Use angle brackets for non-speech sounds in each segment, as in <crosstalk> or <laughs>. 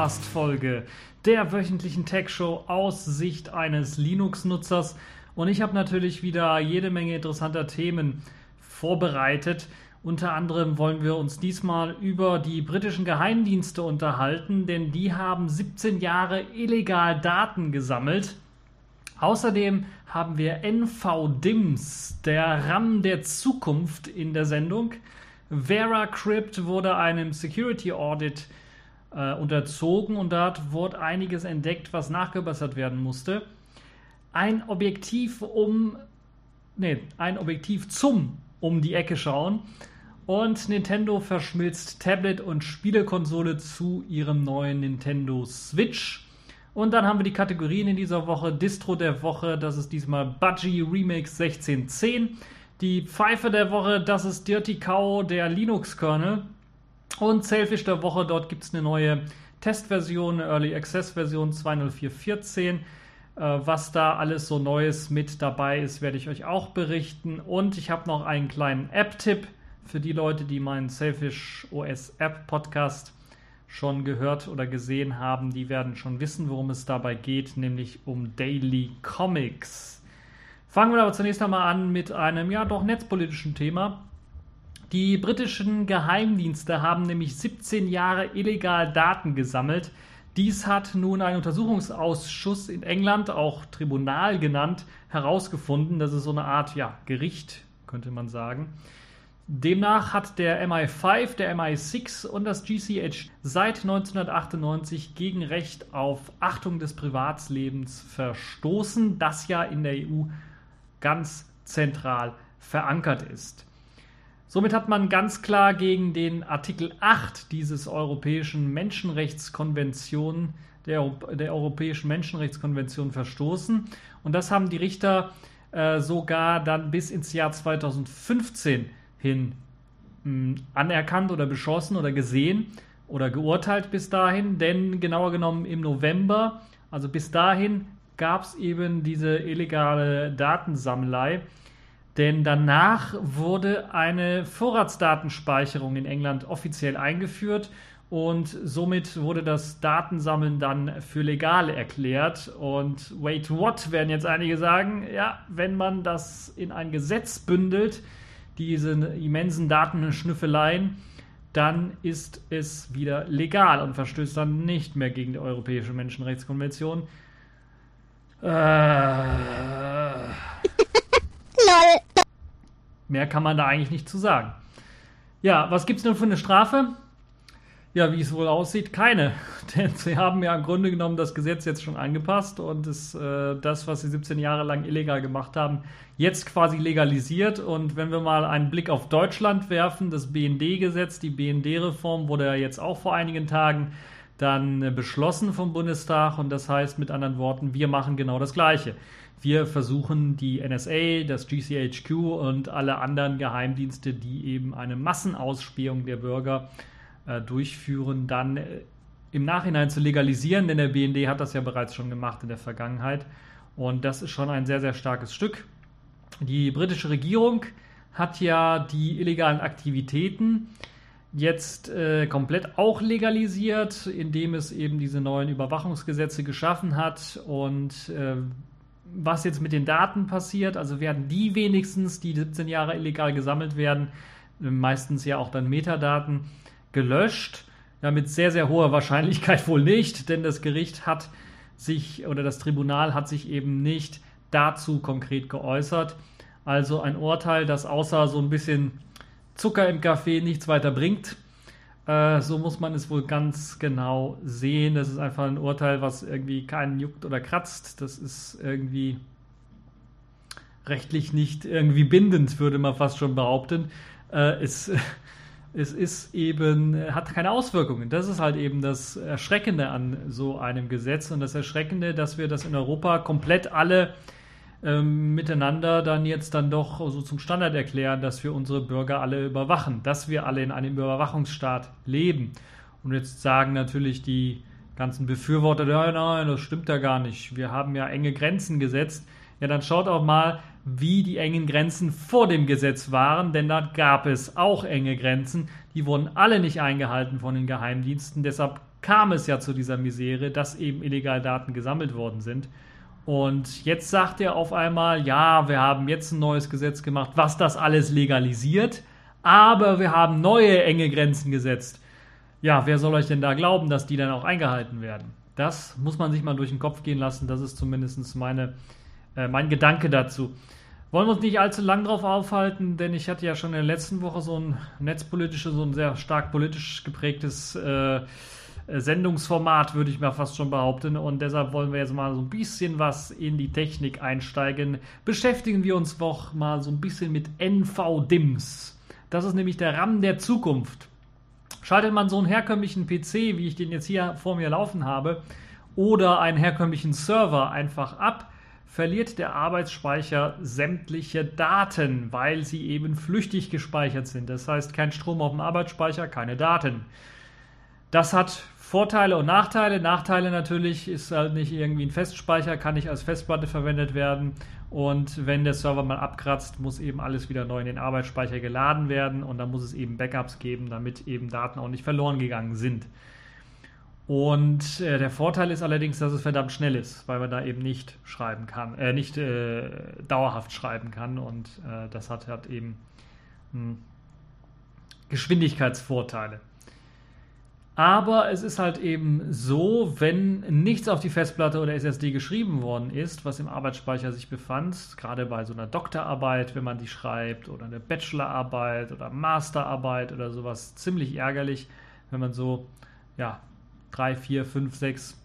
Podcast-Folge der wöchentlichen Tech-Show aus Sicht eines Linux-Nutzers. Und ich habe natürlich wieder jede Menge interessanter Themen vorbereitet. Unter anderem wollen wir uns diesmal über die britischen Geheimdienste unterhalten, denn die haben 17 Jahre illegal Daten gesammelt. Außerdem haben wir NVDIMS, der RAM der Zukunft in der Sendung. VeraCrypt wurde einem Security Audit äh, unterzogen und dort wurde einiges entdeckt, was nachgebessert werden musste. Ein Objektiv um, nee, ein Objektiv zum um die Ecke schauen und Nintendo verschmilzt Tablet und Spielekonsole zu ihrem neuen Nintendo Switch. Und dann haben wir die Kategorien in dieser Woche. Distro der Woche, das ist diesmal Budgie Remix 1610. Die Pfeife der Woche, das ist Dirty Cow, der Linux-Kernel. Und Selfish der Woche, dort gibt es eine neue Testversion, eine Early Access Version 20414. Äh, was da alles so Neues mit dabei ist, werde ich euch auch berichten. Und ich habe noch einen kleinen App-Tipp für die Leute, die meinen Selfish OS App Podcast schon gehört oder gesehen haben. Die werden schon wissen, worum es dabei geht, nämlich um Daily Comics. Fangen wir aber zunächst einmal an mit einem ja doch netzpolitischen Thema. Die britischen Geheimdienste haben nämlich 17 Jahre illegal Daten gesammelt. Dies hat nun ein Untersuchungsausschuss in England, auch Tribunal genannt, herausgefunden. Das ist so eine Art ja, Gericht, könnte man sagen. Demnach hat der MI5, der MI6 und das GCH seit 1998 gegen Recht auf Achtung des Privatslebens verstoßen, das ja in der EU ganz zentral verankert ist. Somit hat man ganz klar gegen den Artikel 8 dieses Europäischen Menschenrechtskonvention, der, der Europäischen Menschenrechtskonvention verstoßen. Und das haben die Richter äh, sogar dann bis ins Jahr 2015 hin mh, hm, anerkannt oder beschlossen oder gesehen oder geurteilt bis dahin. Denn genauer genommen im November, also bis dahin, gab es eben diese illegale Datensammlei denn danach wurde eine Vorratsdatenspeicherung in England offiziell eingeführt und somit wurde das Datensammeln dann für legal erklärt. Und wait, what, werden jetzt einige sagen, ja, wenn man das in ein Gesetz bündelt, diese immensen Datenschnüffeleien, dann ist es wieder legal und verstößt dann nicht mehr gegen die Europäische Menschenrechtskonvention. Äh. <laughs> Lol. Mehr kann man da eigentlich nicht zu sagen. Ja, was gibt es denn für eine Strafe? Ja, wie es wohl aussieht, keine. <laughs> Denn sie haben ja im Grunde genommen das Gesetz jetzt schon angepasst und ist, äh, das, was sie 17 Jahre lang illegal gemacht haben, jetzt quasi legalisiert. Und wenn wir mal einen Blick auf Deutschland werfen, das BND-Gesetz, die BND-Reform wurde ja jetzt auch vor einigen Tagen dann äh, beschlossen vom Bundestag. Und das heißt mit anderen Worten, wir machen genau das Gleiche. Wir versuchen die NSA, das GCHQ und alle anderen Geheimdienste, die eben eine Massenausspähung der Bürger äh, durchführen, dann äh, im Nachhinein zu legalisieren, denn der BND hat das ja bereits schon gemacht in der Vergangenheit. Und das ist schon ein sehr, sehr starkes Stück. Die britische Regierung hat ja die illegalen Aktivitäten jetzt äh, komplett auch legalisiert, indem es eben diese neuen Überwachungsgesetze geschaffen hat und äh, was jetzt mit den Daten passiert. Also werden die wenigstens, die 17 Jahre illegal gesammelt werden, meistens ja auch dann Metadaten, gelöscht. Ja, mit sehr, sehr hoher Wahrscheinlichkeit <laughs> wohl nicht, denn das Gericht hat sich oder das Tribunal hat sich eben nicht dazu konkret geäußert. Also ein Urteil, das außer so ein bisschen Zucker im Kaffee nichts weiter bringt. Äh, so muss man es wohl ganz genau sehen. Das ist einfach ein Urteil, was irgendwie keinen juckt oder kratzt. Das ist irgendwie rechtlich nicht irgendwie bindend, würde man fast schon behaupten. Äh, es, <laughs> es ist eben, hat keine Auswirkungen. Das ist halt eben das Erschreckende an so einem Gesetz und das Erschreckende, dass wir das in Europa komplett alle ähm, miteinander dann jetzt dann doch so zum Standard erklären, dass wir unsere Bürger alle überwachen, dass wir alle in einem Überwachungsstaat leben. Und jetzt sagen natürlich die ganzen Befürworter, nein, nein, das stimmt ja gar nicht. Wir haben ja enge Grenzen gesetzt. Ja, dann schaut auch mal, wie die engen Grenzen vor dem Gesetz waren, denn da gab es auch enge Grenzen. Die wurden alle nicht eingehalten von den Geheimdiensten. Deshalb kam es ja zu dieser Misere, dass eben illegal Daten gesammelt worden sind. Und jetzt sagt er auf einmal, ja, wir haben jetzt ein neues Gesetz gemacht, was das alles legalisiert, aber wir haben neue enge Grenzen gesetzt. Ja, wer soll euch denn da glauben, dass die dann auch eingehalten werden? Das muss man sich mal durch den Kopf gehen lassen. Das ist zumindest meine, äh, mein Gedanke dazu. Wollen wir uns nicht allzu lang drauf aufhalten, denn ich hatte ja schon in der letzten Woche so ein netzpolitisches, so ein sehr stark politisch geprägtes äh, Sendungsformat, würde ich mir fast schon behaupten. Und deshalb wollen wir jetzt mal so ein bisschen was in die Technik einsteigen. Beschäftigen wir uns doch mal so ein bisschen mit NVDIMS. Das ist nämlich der RAM der Zukunft. Schaltet man so einen herkömmlichen PC, wie ich den jetzt hier vor mir laufen habe, oder einen herkömmlichen Server einfach ab, verliert der Arbeitsspeicher sämtliche Daten, weil sie eben flüchtig gespeichert sind. Das heißt, kein Strom auf dem Arbeitsspeicher, keine Daten. Das hat Vorteile und Nachteile. Nachteile natürlich ist halt nicht irgendwie ein Festspeicher, kann nicht als Festplatte verwendet werden. Und wenn der Server mal abkratzt, muss eben alles wieder neu in den Arbeitsspeicher geladen werden und dann muss es eben Backups geben, damit eben Daten auch nicht verloren gegangen sind. Und äh, der Vorteil ist allerdings, dass es verdammt schnell ist, weil man da eben nicht schreiben kann, äh, nicht äh, dauerhaft schreiben kann. Und äh, das hat, hat eben hm, Geschwindigkeitsvorteile. Aber es ist halt eben so, wenn nichts auf die Festplatte oder SSD geschrieben worden ist, was im Arbeitsspeicher sich befand, gerade bei so einer Doktorarbeit, wenn man die schreibt, oder eine Bachelorarbeit oder Masterarbeit oder sowas, ziemlich ärgerlich, wenn man so, ja, 3, 4, 5, 6,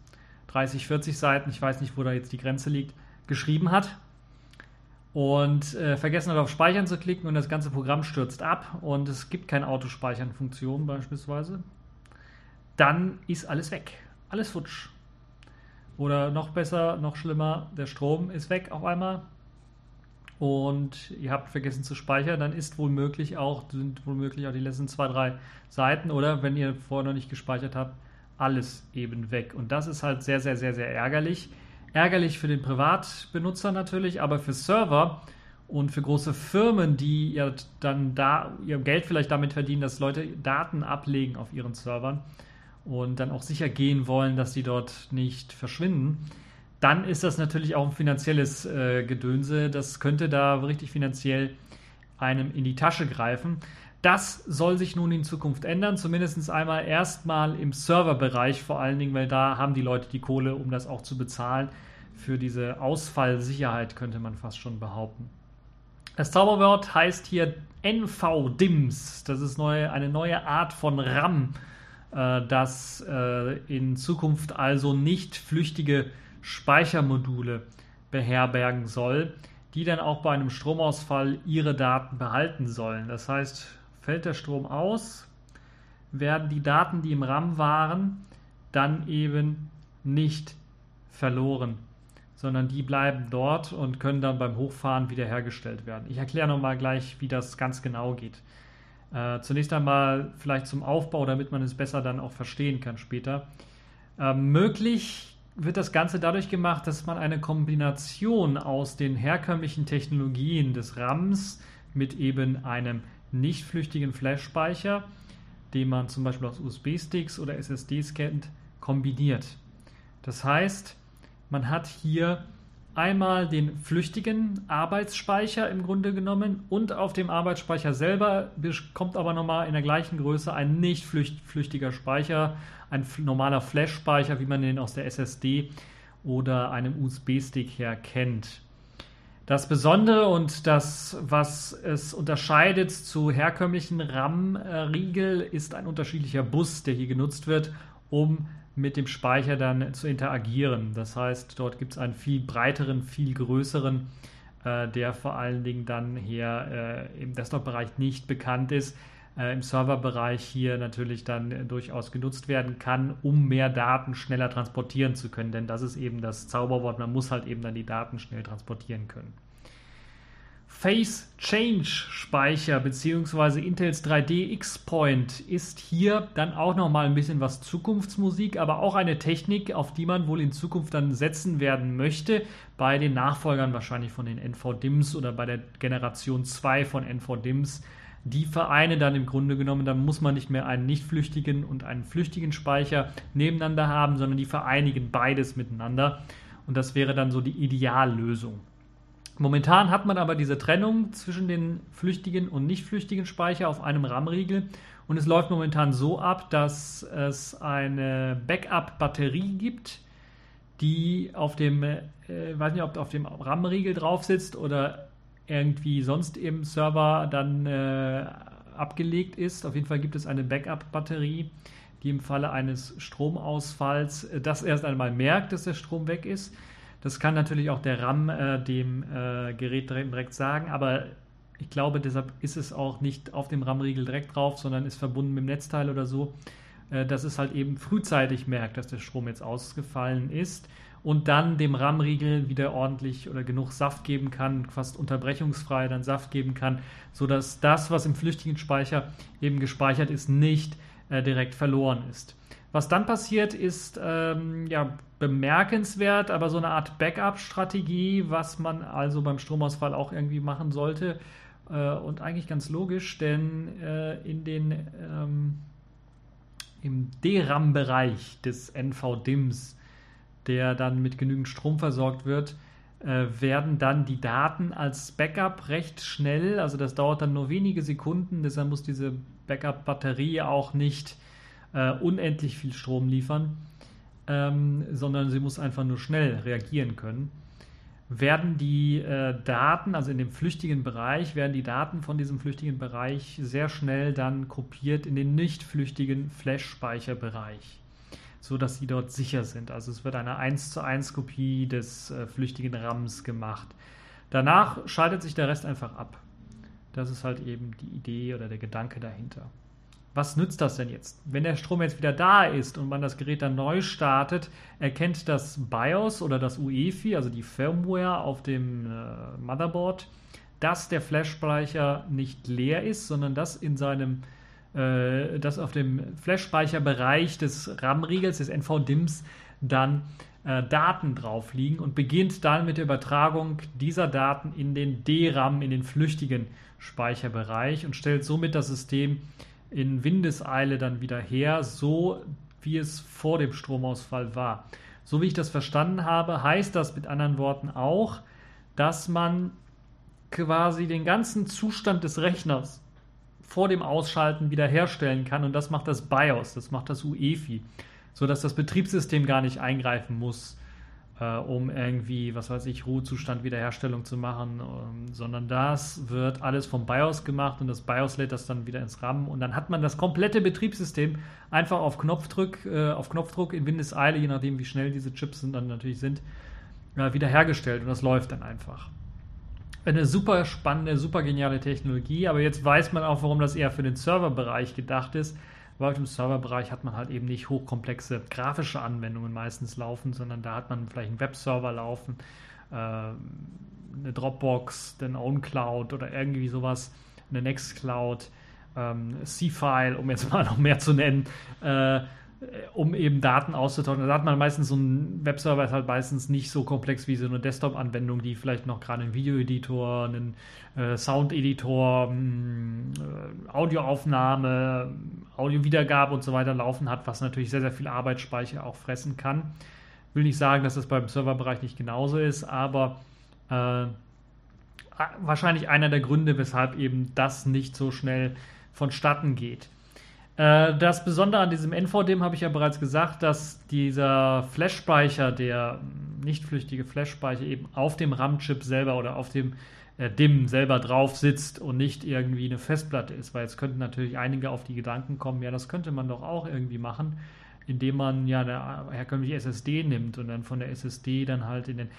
30, 40 Seiten, ich weiß nicht, wo da jetzt die Grenze liegt, geschrieben hat und äh, vergessen hat auf Speichern zu klicken und das ganze Programm stürzt ab und es gibt keine Autospeichern-Funktion beispielsweise, dann ist alles weg. Alles futsch. Oder noch besser, noch schlimmer, der Strom ist weg auf einmal und ihr habt vergessen zu speichern, dann ist wohl möglich auch, sind wohl möglich auch die letzten zwei, drei Seiten oder wenn ihr vorher noch nicht gespeichert habt, alles eben weg. Und das ist halt sehr, sehr, sehr, sehr ärgerlich. Ärgerlich für den Privatbenutzer natürlich, aber für Server und für große Firmen, die ja dann da ihr Geld vielleicht damit verdienen, dass Leute Daten ablegen auf ihren Servern und dann auch sicher gehen wollen, dass die dort nicht verschwinden, dann ist das natürlich auch ein finanzielles äh, Gedönse. Das könnte da richtig finanziell einem in die Tasche greifen. Das soll sich nun in Zukunft ändern, zumindest einmal erstmal im Serverbereich vor allen Dingen, weil da haben die Leute die Kohle, um das auch zu bezahlen. Für diese Ausfallsicherheit könnte man fast schon behaupten. Das Zauberwort heißt hier NVDIMS. Das ist neue, eine neue Art von RAM, äh, das äh, in Zukunft also nicht flüchtige Speichermodule beherbergen soll, die dann auch bei einem Stromausfall ihre Daten behalten sollen. Das heißt, Fällt der Strom aus, werden die Daten, die im RAM waren, dann eben nicht verloren, sondern die bleiben dort und können dann beim Hochfahren wiederhergestellt werden. Ich erkläre nochmal gleich, wie das ganz genau geht. Äh, zunächst einmal vielleicht zum Aufbau, damit man es besser dann auch verstehen kann später. Äh, möglich wird das Ganze dadurch gemacht, dass man eine Kombination aus den herkömmlichen Technologien des RAMs mit eben einem nicht flüchtigen Flash-Speicher, den man zum Beispiel aus USB-Sticks oder SSDs kennt, kombiniert. Das heißt, man hat hier einmal den flüchtigen Arbeitsspeicher im Grunde genommen und auf dem Arbeitsspeicher selber kommt aber nochmal in der gleichen Größe ein nicht flüchtiger Speicher, ein normaler Flash-Speicher, wie man den aus der SSD oder einem USB-Stick her kennt. Das Besondere und das, was es unterscheidet zu herkömmlichen RAM-Riegel, ist ein unterschiedlicher Bus, der hier genutzt wird, um mit dem Speicher dann zu interagieren. Das heißt, dort gibt es einen viel breiteren, viel größeren, äh, der vor allen Dingen dann hier äh, im Desktop-Bereich nicht bekannt ist äh, im Serverbereich hier natürlich dann äh, durchaus genutzt werden kann, um mehr Daten schneller transportieren zu können. Denn das ist eben das Zauberwort, man muss halt eben dann die Daten schnell transportieren können. Phase Change Speicher bzw. Intels 3D X-Point ist hier dann auch nochmal ein bisschen was Zukunftsmusik, aber auch eine Technik, auf die man wohl in Zukunft dann setzen werden möchte, bei den Nachfolgern wahrscheinlich von den NVDIMMs oder bei der Generation 2 von NVDIMMs die vereinen dann im Grunde genommen, dann muss man nicht mehr einen nicht flüchtigen und einen flüchtigen Speicher nebeneinander haben, sondern die vereinigen beides miteinander. Und das wäre dann so die Ideallösung. Momentan hat man aber diese Trennung zwischen den flüchtigen und nicht flüchtigen Speicher auf einem RAM-Riegel. Und es läuft momentan so ab, dass es eine Backup-Batterie gibt, die auf dem, äh, weiß nicht, ob auf dem RAM-Riegel drauf sitzt oder irgendwie sonst im Server dann äh, abgelegt ist. Auf jeden Fall gibt es eine Backup-Batterie, die im Falle eines Stromausfalls äh, das erst einmal merkt, dass der Strom weg ist. Das kann natürlich auch der RAM äh, dem äh, Gerät direkt sagen, aber ich glaube, deshalb ist es auch nicht auf dem RAM-Riegel direkt drauf, sondern ist verbunden mit dem Netzteil oder so, äh, dass es halt eben frühzeitig merkt, dass der Strom jetzt ausgefallen ist und dann dem RAM-Riegel wieder ordentlich oder genug Saft geben kann, fast unterbrechungsfrei dann Saft geben kann, sodass das, was im flüchtigen Speicher eben gespeichert ist, nicht äh, direkt verloren ist. Was dann passiert, ist ähm, ja bemerkenswert, aber so eine Art Backup-Strategie, was man also beim Stromausfall auch irgendwie machen sollte. Äh, und eigentlich ganz logisch, denn äh, in den ähm, im DRAM-Bereich des NVDIMMs der dann mit genügend Strom versorgt wird, äh, werden dann die Daten als Backup recht schnell, also das dauert dann nur wenige Sekunden, deshalb muss diese Backup-Batterie auch nicht äh, unendlich viel Strom liefern, ähm, sondern sie muss einfach nur schnell reagieren können. Werden die äh, Daten, also in dem flüchtigen Bereich, werden die Daten von diesem flüchtigen Bereich sehr schnell dann kopiert in den nicht flüchtigen Flash-Speicherbereich so dass sie dort sicher sind. Also es wird eine 1 zu 1 Kopie des äh, flüchtigen RAMs gemacht. Danach schaltet sich der Rest einfach ab. Das ist halt eben die Idee oder der Gedanke dahinter. Was nützt das denn jetzt? Wenn der Strom jetzt wieder da ist und man das Gerät dann neu startet, erkennt das BIOS oder das UEFI, also die Firmware auf dem äh, Motherboard, dass der Flash-Speicher nicht leer ist, sondern dass in seinem äh, dass auf dem Flash-Speicherbereich des RAM-Riegels, des NVDIMMs, dann äh, Daten drauf liegen und beginnt dann mit der Übertragung dieser Daten in den DRAM, in den flüchtigen Speicherbereich und stellt somit das System in Windeseile dann wieder her, so wie es vor dem Stromausfall war. So wie ich das verstanden habe, heißt das mit anderen Worten auch, dass man quasi den ganzen Zustand des Rechners vor dem Ausschalten wiederherstellen kann und das macht das BIOS, das macht das UEFI, sodass das Betriebssystem gar nicht eingreifen muss, äh, um irgendwie, was weiß ich, Ruhezustand Wiederherstellung zu machen, ähm, sondern das wird alles vom BIOS gemacht und das BIOS lädt das dann wieder ins RAM und dann hat man das komplette Betriebssystem einfach auf Knopfdruck, äh, auf Knopfdruck in Windeseile, je nachdem wie schnell diese Chips sind, dann natürlich sind, äh, wiederhergestellt und das läuft dann einfach. Eine super spannende, super geniale Technologie, aber jetzt weiß man auch, warum das eher für den Serverbereich gedacht ist, weil im Serverbereich hat man halt eben nicht hochkomplexe grafische Anwendungen meistens laufen, sondern da hat man vielleicht einen Webserver laufen, äh, eine Dropbox, den OwnCloud oder irgendwie sowas, eine Nextcloud, ähm, C-File, um jetzt <laughs> mal noch mehr zu nennen. Äh, um eben Daten auszutauschen. Da hat man meistens so ein Webserver ist halt meistens nicht so komplex wie so eine Desktop-Anwendung, die vielleicht noch gerade einen Videoeditor, einen äh, Sound-Editor, hm, äh, Audioaufnahme, Audiowiedergabe und so weiter laufen hat, was natürlich sehr, sehr viel Arbeitsspeicher auch fressen kann. Will nicht sagen, dass das beim Serverbereich nicht genauso ist, aber äh, wahrscheinlich einer der Gründe, weshalb eben das nicht so schnell vonstatten geht. Äh, das Besondere an diesem NVDIM habe ich ja bereits gesagt, dass dieser Flash-Speicher, der nicht flüchtige Flash-Speicher eben auf dem RAM-Chip selber oder auf dem äh, DIM selber drauf sitzt und nicht irgendwie eine Festplatte ist, weil jetzt könnten natürlich einige auf die Gedanken kommen, ja, das könnte man doch auch irgendwie machen, indem man ja eine herkömmliche SSD nimmt und dann von der SSD dann halt in den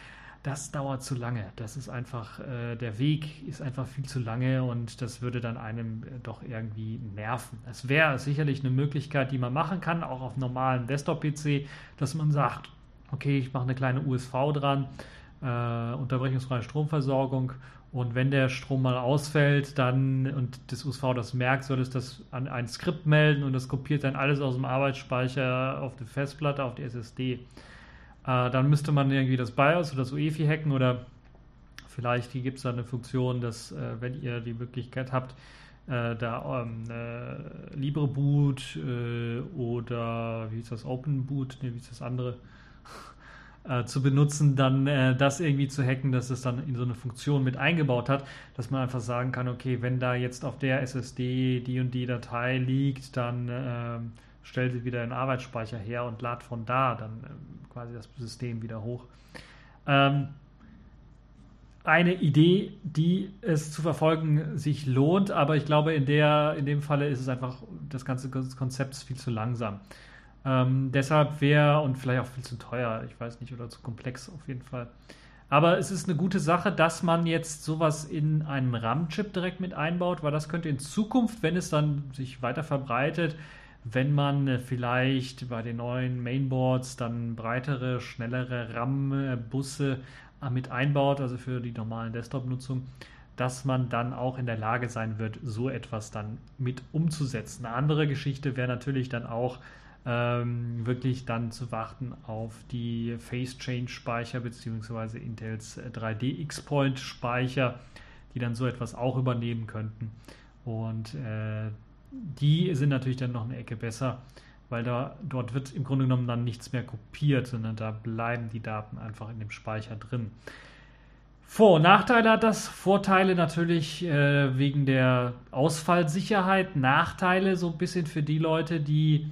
das dauert zu lange. Das ist einfach, äh, der Weg ist einfach viel zu lange und das würde dann einem äh, doch irgendwie nerven. Es wäre sicherlich eine Möglichkeit, die man machen kann, auch auf normalen Desktop-PC, dass man sagt, okay, ich mache eine kleine USV dran, äh, unterbrechungsfreie Stromversorgung und wenn der Strom mal ausfällt, dann und das USV das merkt, soll es das an ein Skript melden und das kopiert dann alles aus dem Arbeitsspeicher auf die Festplatte, auf die SSD. Äh, dann müsste man irgendwie das BIOS oder das UEFI hacken oder vielleicht gibt es da eine Funktion, dass, äh, wenn ihr die Möglichkeit habt, äh, da ähm, äh, LibreBoot äh, oder wie ist das, OpenBoot, ne, wie ist das andere, <laughs> äh, zu benutzen, dann äh, das irgendwie zu hacken, dass es dann in so eine Funktion mit eingebaut hat, dass man einfach sagen kann, okay, wenn da jetzt auf der SSD die und die Datei liegt, dann stellt sie wieder den Arbeitsspeicher her und lad von da dann ähm, quasi das System wieder hoch. Ähm, eine Idee, die es zu verfolgen sich lohnt, aber ich glaube, in, der, in dem Falle ist es einfach, das ganze Konzept ist viel zu langsam. Ähm, deshalb wäre und vielleicht auch viel zu teuer, ich weiß nicht, oder zu komplex auf jeden Fall. Aber es ist eine gute Sache, dass man jetzt sowas in einen RAM-Chip direkt mit einbaut, weil das könnte in Zukunft, wenn es dann sich weiter verbreitet, wenn man äh, vielleicht bei den neuen Mainboards dann breitere, schnellere RAM-Busse äh, mit einbaut, also für die normalen Desktop-Nutzung, dass man dann auch in der Lage sein wird, so etwas dann mit umzusetzen. Eine andere Geschichte wäre natürlich dann auch ähm, wirklich dann zu warten auf die Phase Change Speicher beziehungsweise Intels 3D X-Point Speicher, die dann so etwas auch übernehmen könnten. Und äh, die sind natürlich dann noch eine Ecke besser, weil da, dort wird im Grunde genommen dann nichts mehr kopiert, sondern da bleiben die Daten einfach in dem Speicher drin. Vor- und Nachteile hat das. Vorteile natürlich äh, wegen der Ausfallsicherheit. Nachteile so ein bisschen für die Leute, die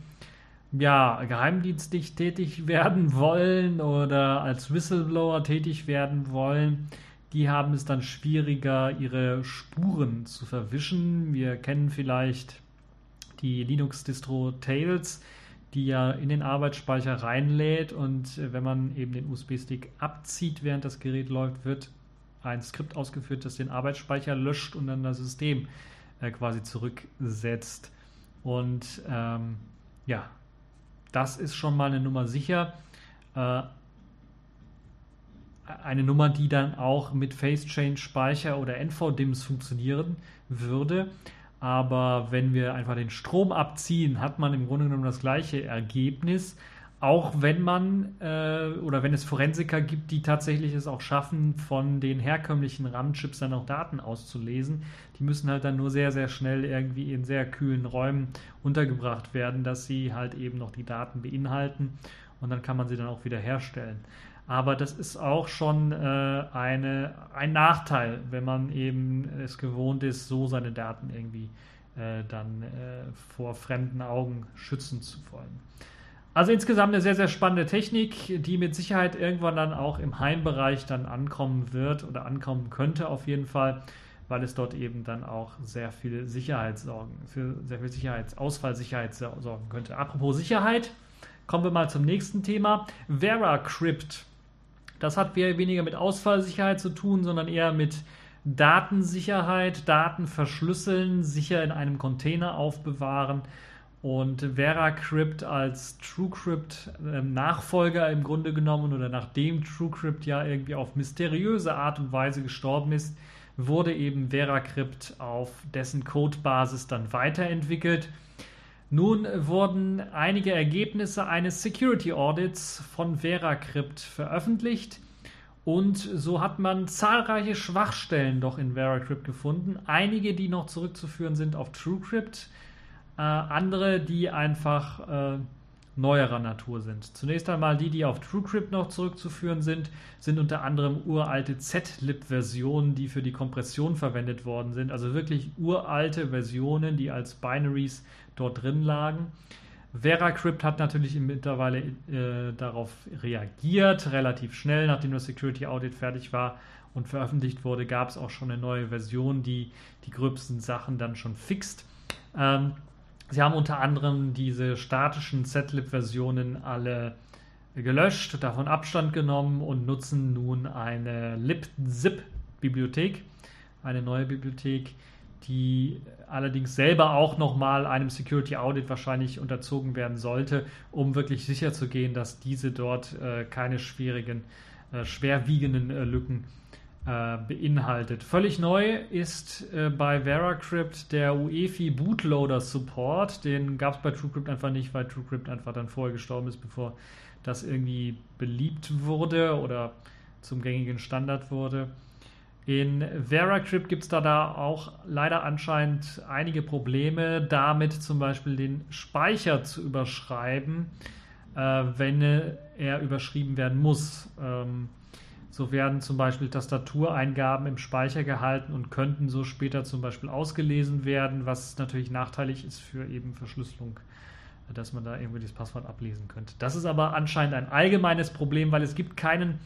ja, geheimdienstlich tätig <laughs> werden wollen oder als Whistleblower tätig werden wollen die haben es dann schwieriger, ihre Spuren zu verwischen. Wir kennen vielleicht die Linux-Distro Tails, die ja in den Arbeitsspeicher reinlädt und äh, wenn man eben den USB-Stick abzieht, während das Gerät läuft, wird ein Skript ausgeführt, das den Arbeitsspeicher löscht und dann das System äh, quasi zurücksetzt. Und ähm, ja, das ist schon mal eine Nummer sicher. Äh, eine Nummer, die dann auch mit Face Change Speicher oder NVDIMS funktionieren würde. Aber wenn wir einfach den Strom abziehen, hat man im Grunde genommen das gleiche Ergebnis. Auch wenn man äh, oder wenn es Forensiker gibt, die tatsächlich es auch schaffen, von den herkömmlichen RAM-Chips dann auch Daten auszulesen. Die müssen halt dann nur sehr, sehr schnell irgendwie in sehr kühlen Räumen untergebracht werden, dass sie halt eben noch die Daten beinhalten und dann kann man sie dann auch wieder herstellen. Aber das ist auch schon äh, eine, ein Nachteil, wenn man eben es gewohnt ist, so seine Daten irgendwie äh, dann äh, vor fremden Augen schützen zu wollen. Also insgesamt eine sehr, sehr spannende Technik, die mit Sicherheit irgendwann dann auch im Heimbereich dann ankommen wird oder ankommen könnte auf jeden Fall, weil es dort eben dann auch sehr viel Sicherheit sorgen, für sehr viel Sicherheitsausfallsicherheit sorgen könnte. Apropos Sicherheit, kommen wir mal zum nächsten Thema. VeraCrypt das hat weniger mit Ausfallsicherheit zu tun, sondern eher mit Datensicherheit, Daten verschlüsseln, sicher in einem Container aufbewahren. Und VeraCrypt als TrueCrypt äh, Nachfolger im Grunde genommen oder nachdem TrueCrypt ja irgendwie auf mysteriöse Art und Weise gestorben ist, wurde eben VeraCrypt auf dessen Codebasis dann weiterentwickelt. Nun wurden einige Ergebnisse eines Security Audits von VeraCrypt veröffentlicht und so hat man zahlreiche Schwachstellen doch in VeraCrypt gefunden. Einige, die noch zurückzuführen sind auf TrueCrypt, äh, andere, die einfach äh, neuerer Natur sind. Zunächst einmal die, die auf TrueCrypt noch zurückzuführen sind, sind unter anderem uralte Z-Lib-Versionen, die für die Kompression verwendet worden sind. Also wirklich uralte Versionen, die als Binaries dort drin lagen. VeraCrypt hat natürlich mittlerweile äh, darauf reagiert, relativ schnell, nachdem das Security Audit fertig war und veröffentlicht wurde, gab es auch schon eine neue Version, die die gröbsten Sachen dann schon fixt. Ähm, sie haben unter anderem diese statischen Zlib-Versionen alle gelöscht, davon Abstand genommen und nutzen nun eine libzip-Bibliothek, eine neue Bibliothek, die allerdings selber auch nochmal einem Security Audit wahrscheinlich unterzogen werden sollte, um wirklich sicher zu gehen, dass diese dort äh, keine schwierigen, äh, schwerwiegenden äh, Lücken äh, beinhaltet. Völlig neu ist äh, bei VeraCrypt der UEFI Bootloader Support. Den gab es bei TrueCrypt einfach nicht, weil TrueCrypt einfach dann vorher gestorben ist, bevor das irgendwie beliebt wurde oder zum gängigen Standard wurde. In VeraCrypt gibt es da, da auch leider anscheinend einige Probleme, damit zum Beispiel den Speicher zu überschreiben, äh, wenn er überschrieben werden muss. Ähm, so werden zum Beispiel Tastatureingaben im Speicher gehalten und könnten so später zum Beispiel ausgelesen werden, was natürlich nachteilig ist für eben Verschlüsselung, dass man da irgendwie das Passwort ablesen könnte. Das ist aber anscheinend ein allgemeines Problem, weil es gibt keinen,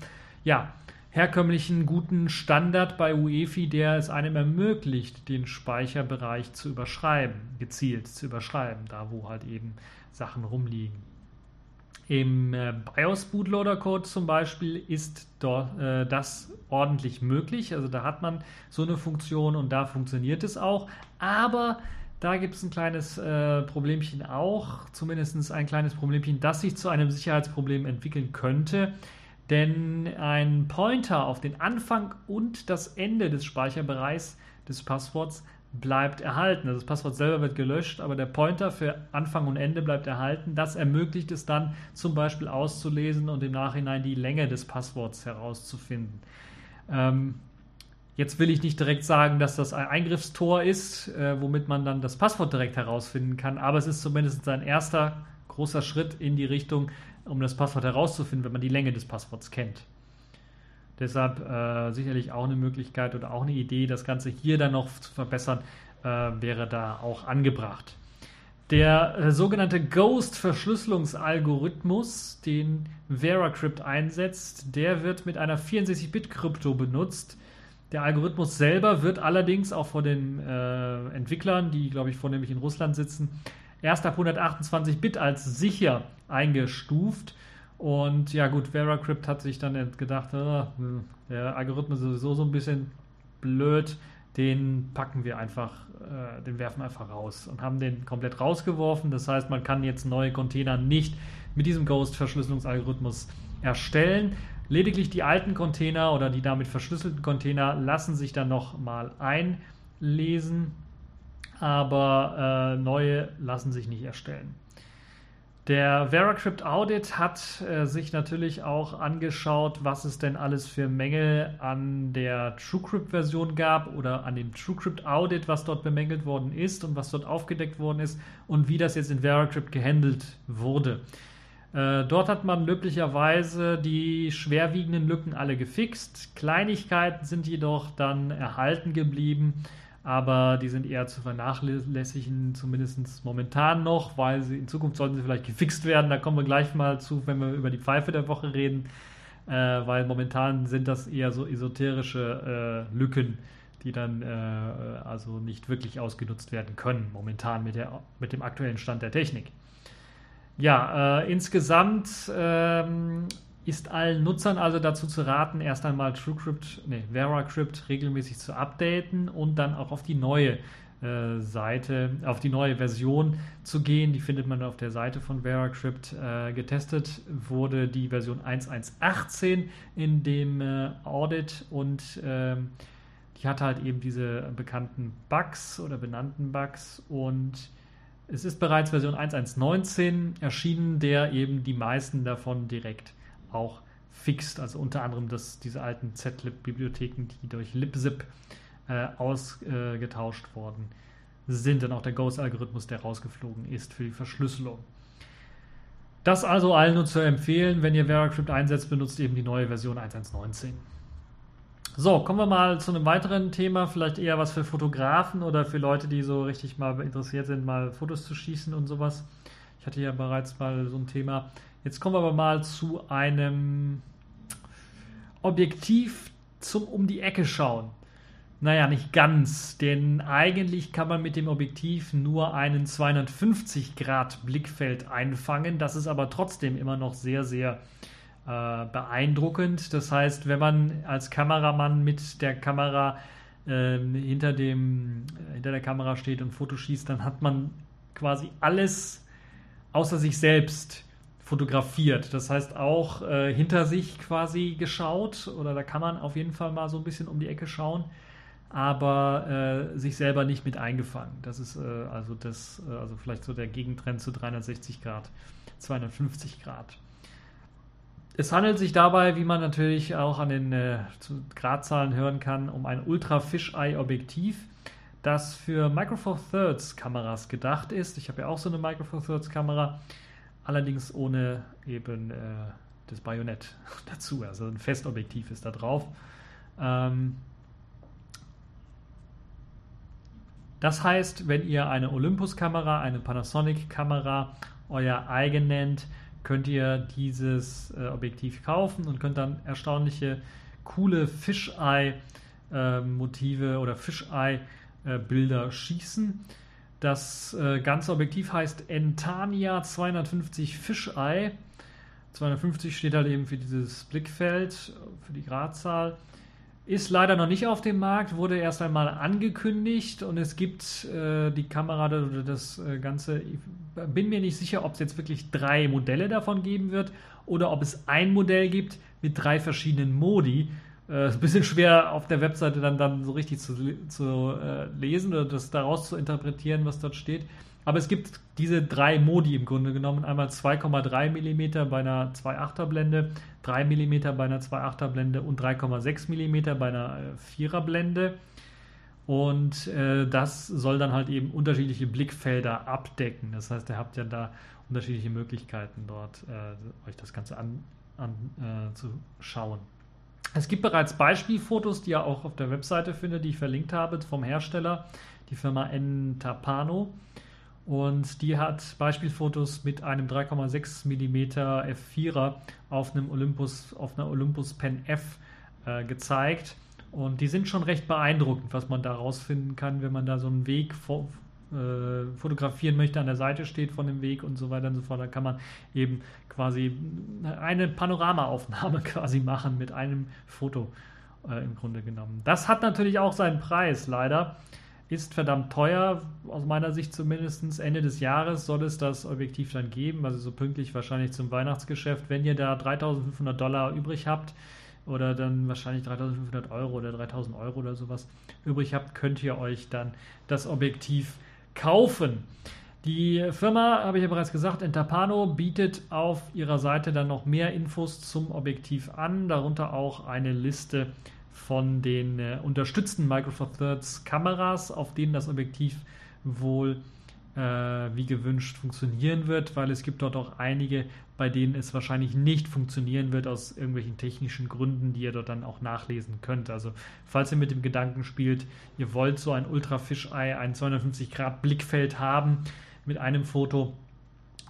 ja, herkömmlichen guten Standard bei UEFI, der es einem ermöglicht, den Speicherbereich zu überschreiben, gezielt zu überschreiben, da wo halt eben Sachen rumliegen. Im äh, BIOS Bootloader Code zum Beispiel ist äh, das ordentlich möglich. Also da hat man so eine Funktion und da funktioniert es auch. Aber da gibt es ein kleines äh, Problemchen auch, zumindest ein kleines Problemchen, das sich zu einem Sicherheitsproblem entwickeln könnte. Denn ein Pointer auf den Anfang und das Ende des Speicherbereichs des Passworts bleibt erhalten. Also das Passwort selber wird gelöscht, aber der Pointer für Anfang und Ende bleibt erhalten. Das ermöglicht es dann zum Beispiel auszulesen und im Nachhinein die Länge des Passworts herauszufinden. Ähm, jetzt will ich nicht direkt sagen, dass das ein Eingriffstor ist, äh, womit man dann das Passwort direkt herausfinden kann, aber es ist zumindest ein erster großer Schritt in die Richtung, um das Passwort herauszufinden, wenn man die Länge des Passworts kennt. Deshalb äh, sicherlich auch eine Möglichkeit oder auch eine Idee, das Ganze hier dann noch zu verbessern, äh, wäre da auch angebracht. Der äh, sogenannte Ghost-Verschlüsselungsalgorithmus, den VeraCrypt einsetzt, der wird mit einer 64-Bit-Krypto benutzt. Der Algorithmus selber wird allerdings auch von den äh, Entwicklern, die glaube ich vornehmlich in Russland sitzen, erst ab 128 Bit als sicher eingestuft. Und ja gut, VeraCrypt hat sich dann gedacht, oh, der Algorithmus ist sowieso so ein bisschen blöd, den packen wir einfach, äh, den werfen einfach raus und haben den komplett rausgeworfen. Das heißt, man kann jetzt neue Container nicht mit diesem Ghost-Verschlüsselungsalgorithmus erstellen. Lediglich die alten Container oder die damit verschlüsselten Container lassen sich dann nochmal einlesen, aber äh, neue lassen sich nicht erstellen. Der VeraCrypt Audit hat äh, sich natürlich auch angeschaut, was es denn alles für Mängel an der TrueCrypt-Version gab oder an dem TrueCrypt Audit, was dort bemängelt worden ist und was dort aufgedeckt worden ist und wie das jetzt in VeraCrypt gehandelt wurde. Äh, dort hat man löblicherweise die schwerwiegenden Lücken alle gefixt. Kleinigkeiten sind jedoch dann erhalten geblieben aber die sind eher zu vernachlässigen, zumindest momentan noch, weil sie in Zukunft sollten sie vielleicht gefixt werden. Da kommen wir gleich mal zu, wenn wir über die Pfeife der Woche reden, äh, weil momentan sind das eher so esoterische äh, Lücken, die dann äh, also nicht wirklich ausgenutzt werden können, momentan mit, der, mit dem aktuellen Stand der Technik. Ja, äh, insgesamt ähm, ist allen Nutzern also dazu zu raten, erst einmal TrueCrypt, nee, VeraCrypt regelmäßig zu updaten und dann auch auf die neue äh, Seite, auf die neue Version zu gehen. Die findet man auf der Seite von VeraCrypt. Äh, getestet wurde die Version 1.1.18 in dem äh, Audit und ähm, die hat halt eben diese bekannten Bugs oder benannten Bugs und es ist bereits Version 1.1.19 erschienen, der eben die meisten davon direkt auch fixt. Also unter anderem das, diese alten ZLib-Bibliotheken, die durch LibZip äh, ausgetauscht äh, worden sind. Dann auch der Ghost-Algorithmus, der rausgeflogen ist für die Verschlüsselung. Das also allen nur zu empfehlen, wenn ihr VeraCrypt einsetzt, benutzt eben die neue Version 1.1.19. So, kommen wir mal zu einem weiteren Thema, vielleicht eher was für Fotografen oder für Leute, die so richtig mal interessiert sind, mal Fotos zu schießen und sowas. Ich hatte ja bereits mal so ein Thema Jetzt kommen wir aber mal zu einem Objektiv zum um die Ecke schauen. Naja, nicht ganz, denn eigentlich kann man mit dem Objektiv nur einen 250 Grad Blickfeld einfangen. Das ist aber trotzdem immer noch sehr, sehr äh, beeindruckend. Das heißt, wenn man als Kameramann mit der Kamera äh, hinter, dem, hinter der Kamera steht und Foto schießt, dann hat man quasi alles außer sich selbst fotografiert. Das heißt auch äh, hinter sich quasi geschaut oder da kann man auf jeden Fall mal so ein bisschen um die Ecke schauen, aber äh, sich selber nicht mit eingefangen. Das ist äh, also das, äh, also vielleicht so der Gegentrend zu 360 Grad, 250 Grad. Es handelt sich dabei, wie man natürlich auch an den äh, Gradzahlen hören kann, um ein Ultra Fisheye Objektiv, das für Micro Four Thirds Kameras gedacht ist. Ich habe ja auch so eine Micro Four Thirds Kamera, allerdings ohne eben äh, das Bajonett <laughs> dazu. Also ein Festobjektiv ist da drauf. Ähm, das heißt, wenn ihr eine Olympus-Kamera, eine Panasonic-Kamera euer eigen nennt, könnt ihr dieses äh, Objektiv kaufen und könnt dann erstaunliche, coole Fisheye-Motive äh, oder Fisheye-Bilder schießen. Das äh, ganze Objektiv heißt Entania 250 Fisheye. 250 steht halt eben für dieses Blickfeld, für die Gradzahl. Ist leider noch nicht auf dem Markt, wurde erst einmal angekündigt und es gibt äh, die Kamera oder das äh, Ganze. Ich bin mir nicht sicher, ob es jetzt wirklich drei Modelle davon geben wird oder ob es ein Modell gibt mit drei verschiedenen Modi. Äh, ist ein bisschen schwer auf der Webseite dann, dann so richtig zu, zu äh, lesen oder das daraus zu interpretieren, was dort steht. Aber es gibt diese drei Modi im Grunde genommen. Einmal 2,3 mm bei einer 2,8er Blende, 3 mm bei einer 2,8er Blende und 3,6 mm bei einer 4er äh, Blende. Und äh, das soll dann halt eben unterschiedliche Blickfelder abdecken. Das heißt, ihr habt ja da unterschiedliche Möglichkeiten dort, äh, euch das Ganze anzuschauen. Äh, es gibt bereits Beispielfotos, die ihr auch auf der Webseite findet, die ich verlinkt habe vom Hersteller, die Firma Entapano. Und die hat Beispielfotos mit einem 3,6 mm F4er auf einem Olympus, auf einer Olympus Pen F äh, gezeigt. Und die sind schon recht beeindruckend, was man da rausfinden kann, wenn man da so einen Weg fo äh, fotografieren möchte, an der Seite steht von dem Weg und so weiter und so fort. Da kann man eben quasi eine Panoramaaufnahme <laughs> quasi machen mit einem Foto äh, im Grunde genommen. Das hat natürlich auch seinen Preis, leider ist verdammt teuer, aus meiner Sicht zumindest. Ende des Jahres soll es das Objektiv dann geben, also so pünktlich wahrscheinlich zum Weihnachtsgeschäft. Wenn ihr da 3500 Dollar übrig habt oder dann wahrscheinlich 3500 Euro oder 3000 Euro oder sowas übrig habt, könnt ihr euch dann das Objektiv kaufen. Die Firma, habe ich ja bereits gesagt, Entapano bietet auf ihrer Seite dann noch mehr Infos zum Objektiv an, darunter auch eine Liste von den äh, unterstützten Micro Four Thirds Kameras, auf denen das Objektiv wohl wie gewünscht funktionieren wird, weil es gibt dort auch einige, bei denen es wahrscheinlich nicht funktionieren wird aus irgendwelchen technischen Gründen, die ihr dort dann auch nachlesen könnt. Also falls ihr mit dem Gedanken spielt, ihr wollt so ein Ultra Fisheye, ein 250 Grad Blickfeld haben mit einem Foto,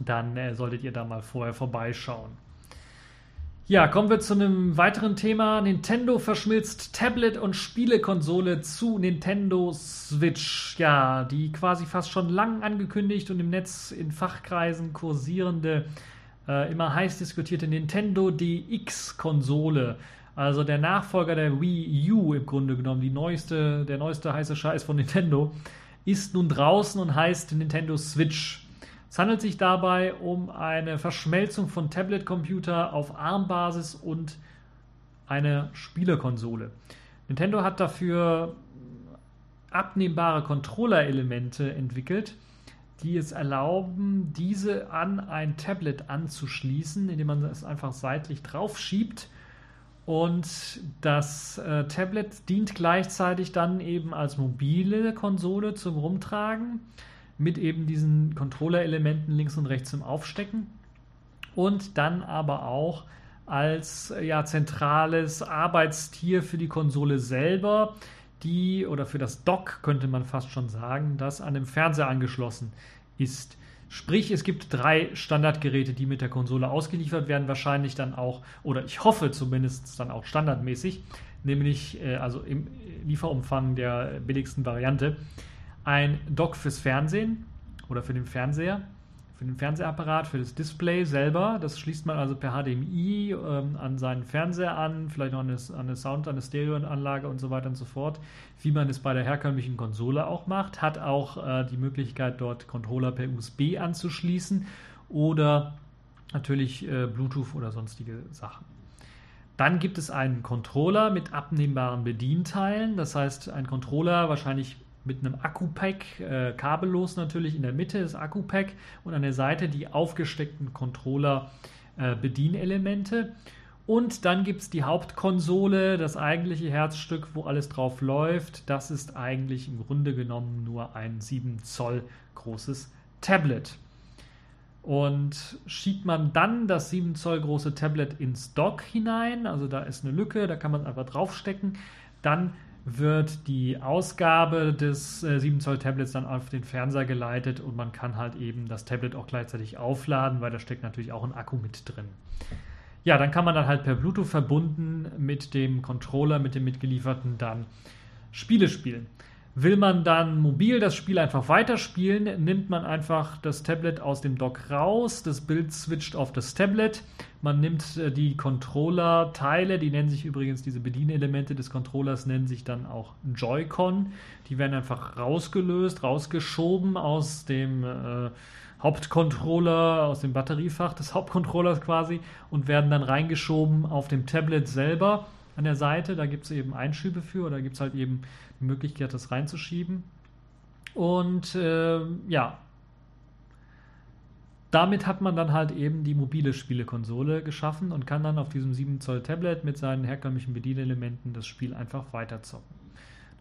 dann äh, solltet ihr da mal vorher vorbeischauen. Ja, kommen wir zu einem weiteren Thema. Nintendo verschmilzt Tablet und Spielekonsole zu Nintendo Switch. Ja, die quasi fast schon lang angekündigt und im Netz in Fachkreisen kursierende, äh, immer heiß diskutierte Nintendo DX-Konsole. Also der Nachfolger der Wii U im Grunde genommen, die neueste, der neueste heiße Scheiß von Nintendo, ist nun draußen und heißt Nintendo Switch. Es handelt sich dabei um eine Verschmelzung von Tablet-Computer auf ARM-Basis und eine Spielekonsole. Nintendo hat dafür abnehmbare Controller-Elemente entwickelt, die es erlauben, diese an ein Tablet anzuschließen, indem man es einfach seitlich drauf schiebt. Und das äh, Tablet dient gleichzeitig dann eben als mobile Konsole zum Rumtragen mit eben diesen Controller-Elementen links und rechts zum Aufstecken und dann aber auch als ja, zentrales Arbeitstier für die Konsole selber, die oder für das Dock könnte man fast schon sagen, das an dem Fernseher angeschlossen ist. Sprich, es gibt drei Standardgeräte, die mit der Konsole ausgeliefert werden, wahrscheinlich dann auch, oder ich hoffe zumindest dann auch standardmäßig, nämlich äh, also im Lieferumfang der billigsten Variante ein Dock fürs Fernsehen oder für den Fernseher, für den Fernsehapparat, für das Display selber. Das schließt man also per HDMI ähm, an seinen Fernseher an, vielleicht noch an eine, Sound, an eine Stereoanlage und so weiter und so fort, wie man es bei der herkömmlichen Konsole auch macht. Hat auch äh, die Möglichkeit, dort Controller per USB anzuschließen oder natürlich äh, Bluetooth oder sonstige Sachen. Dann gibt es einen Controller mit abnehmbaren Bedienteilen. Das heißt, ein Controller wahrscheinlich mit einem Akku-Pack, äh, kabellos natürlich, in der Mitte das Akku-Pack und an der Seite die aufgesteckten Controller-Bedienelemente. Äh, Und dann gibt es die Hauptkonsole, das eigentliche Herzstück, wo alles drauf läuft. Das ist eigentlich im Grunde genommen nur ein 7 Zoll großes Tablet. Und schiebt man dann das 7 Zoll große Tablet ins Dock hinein, also da ist eine Lücke, da kann man einfach draufstecken, dann wird die Ausgabe des äh, 7 Zoll Tablets dann auf den Fernseher geleitet und man kann halt eben das Tablet auch gleichzeitig aufladen, weil da steckt natürlich auch ein Akku mit drin. Ja, dann kann man dann halt per Bluetooth verbunden mit dem Controller, mit dem mitgelieferten dann Spiele spielen. Will man dann mobil das Spiel einfach weiterspielen, nimmt man einfach das Tablet aus dem Dock raus, das Bild switcht auf das Tablet, man nimmt äh, die Controller-Teile, die nennen sich übrigens, diese Bedienelemente des Controllers nennen sich dann auch Joy-Con, die werden einfach rausgelöst, rausgeschoben aus dem äh, Hauptcontroller, aus dem Batteriefach des Hauptcontrollers quasi und werden dann reingeschoben auf dem Tablet selber an der Seite. Da gibt es eben Einschübe für oder gibt es halt eben die Möglichkeit, das reinzuschieben. Und äh, ja, damit hat man dann halt eben die mobile Spielekonsole geschaffen und kann dann auf diesem 7 Zoll Tablet mit seinen herkömmlichen Bedienelementen das Spiel einfach weiterzocken.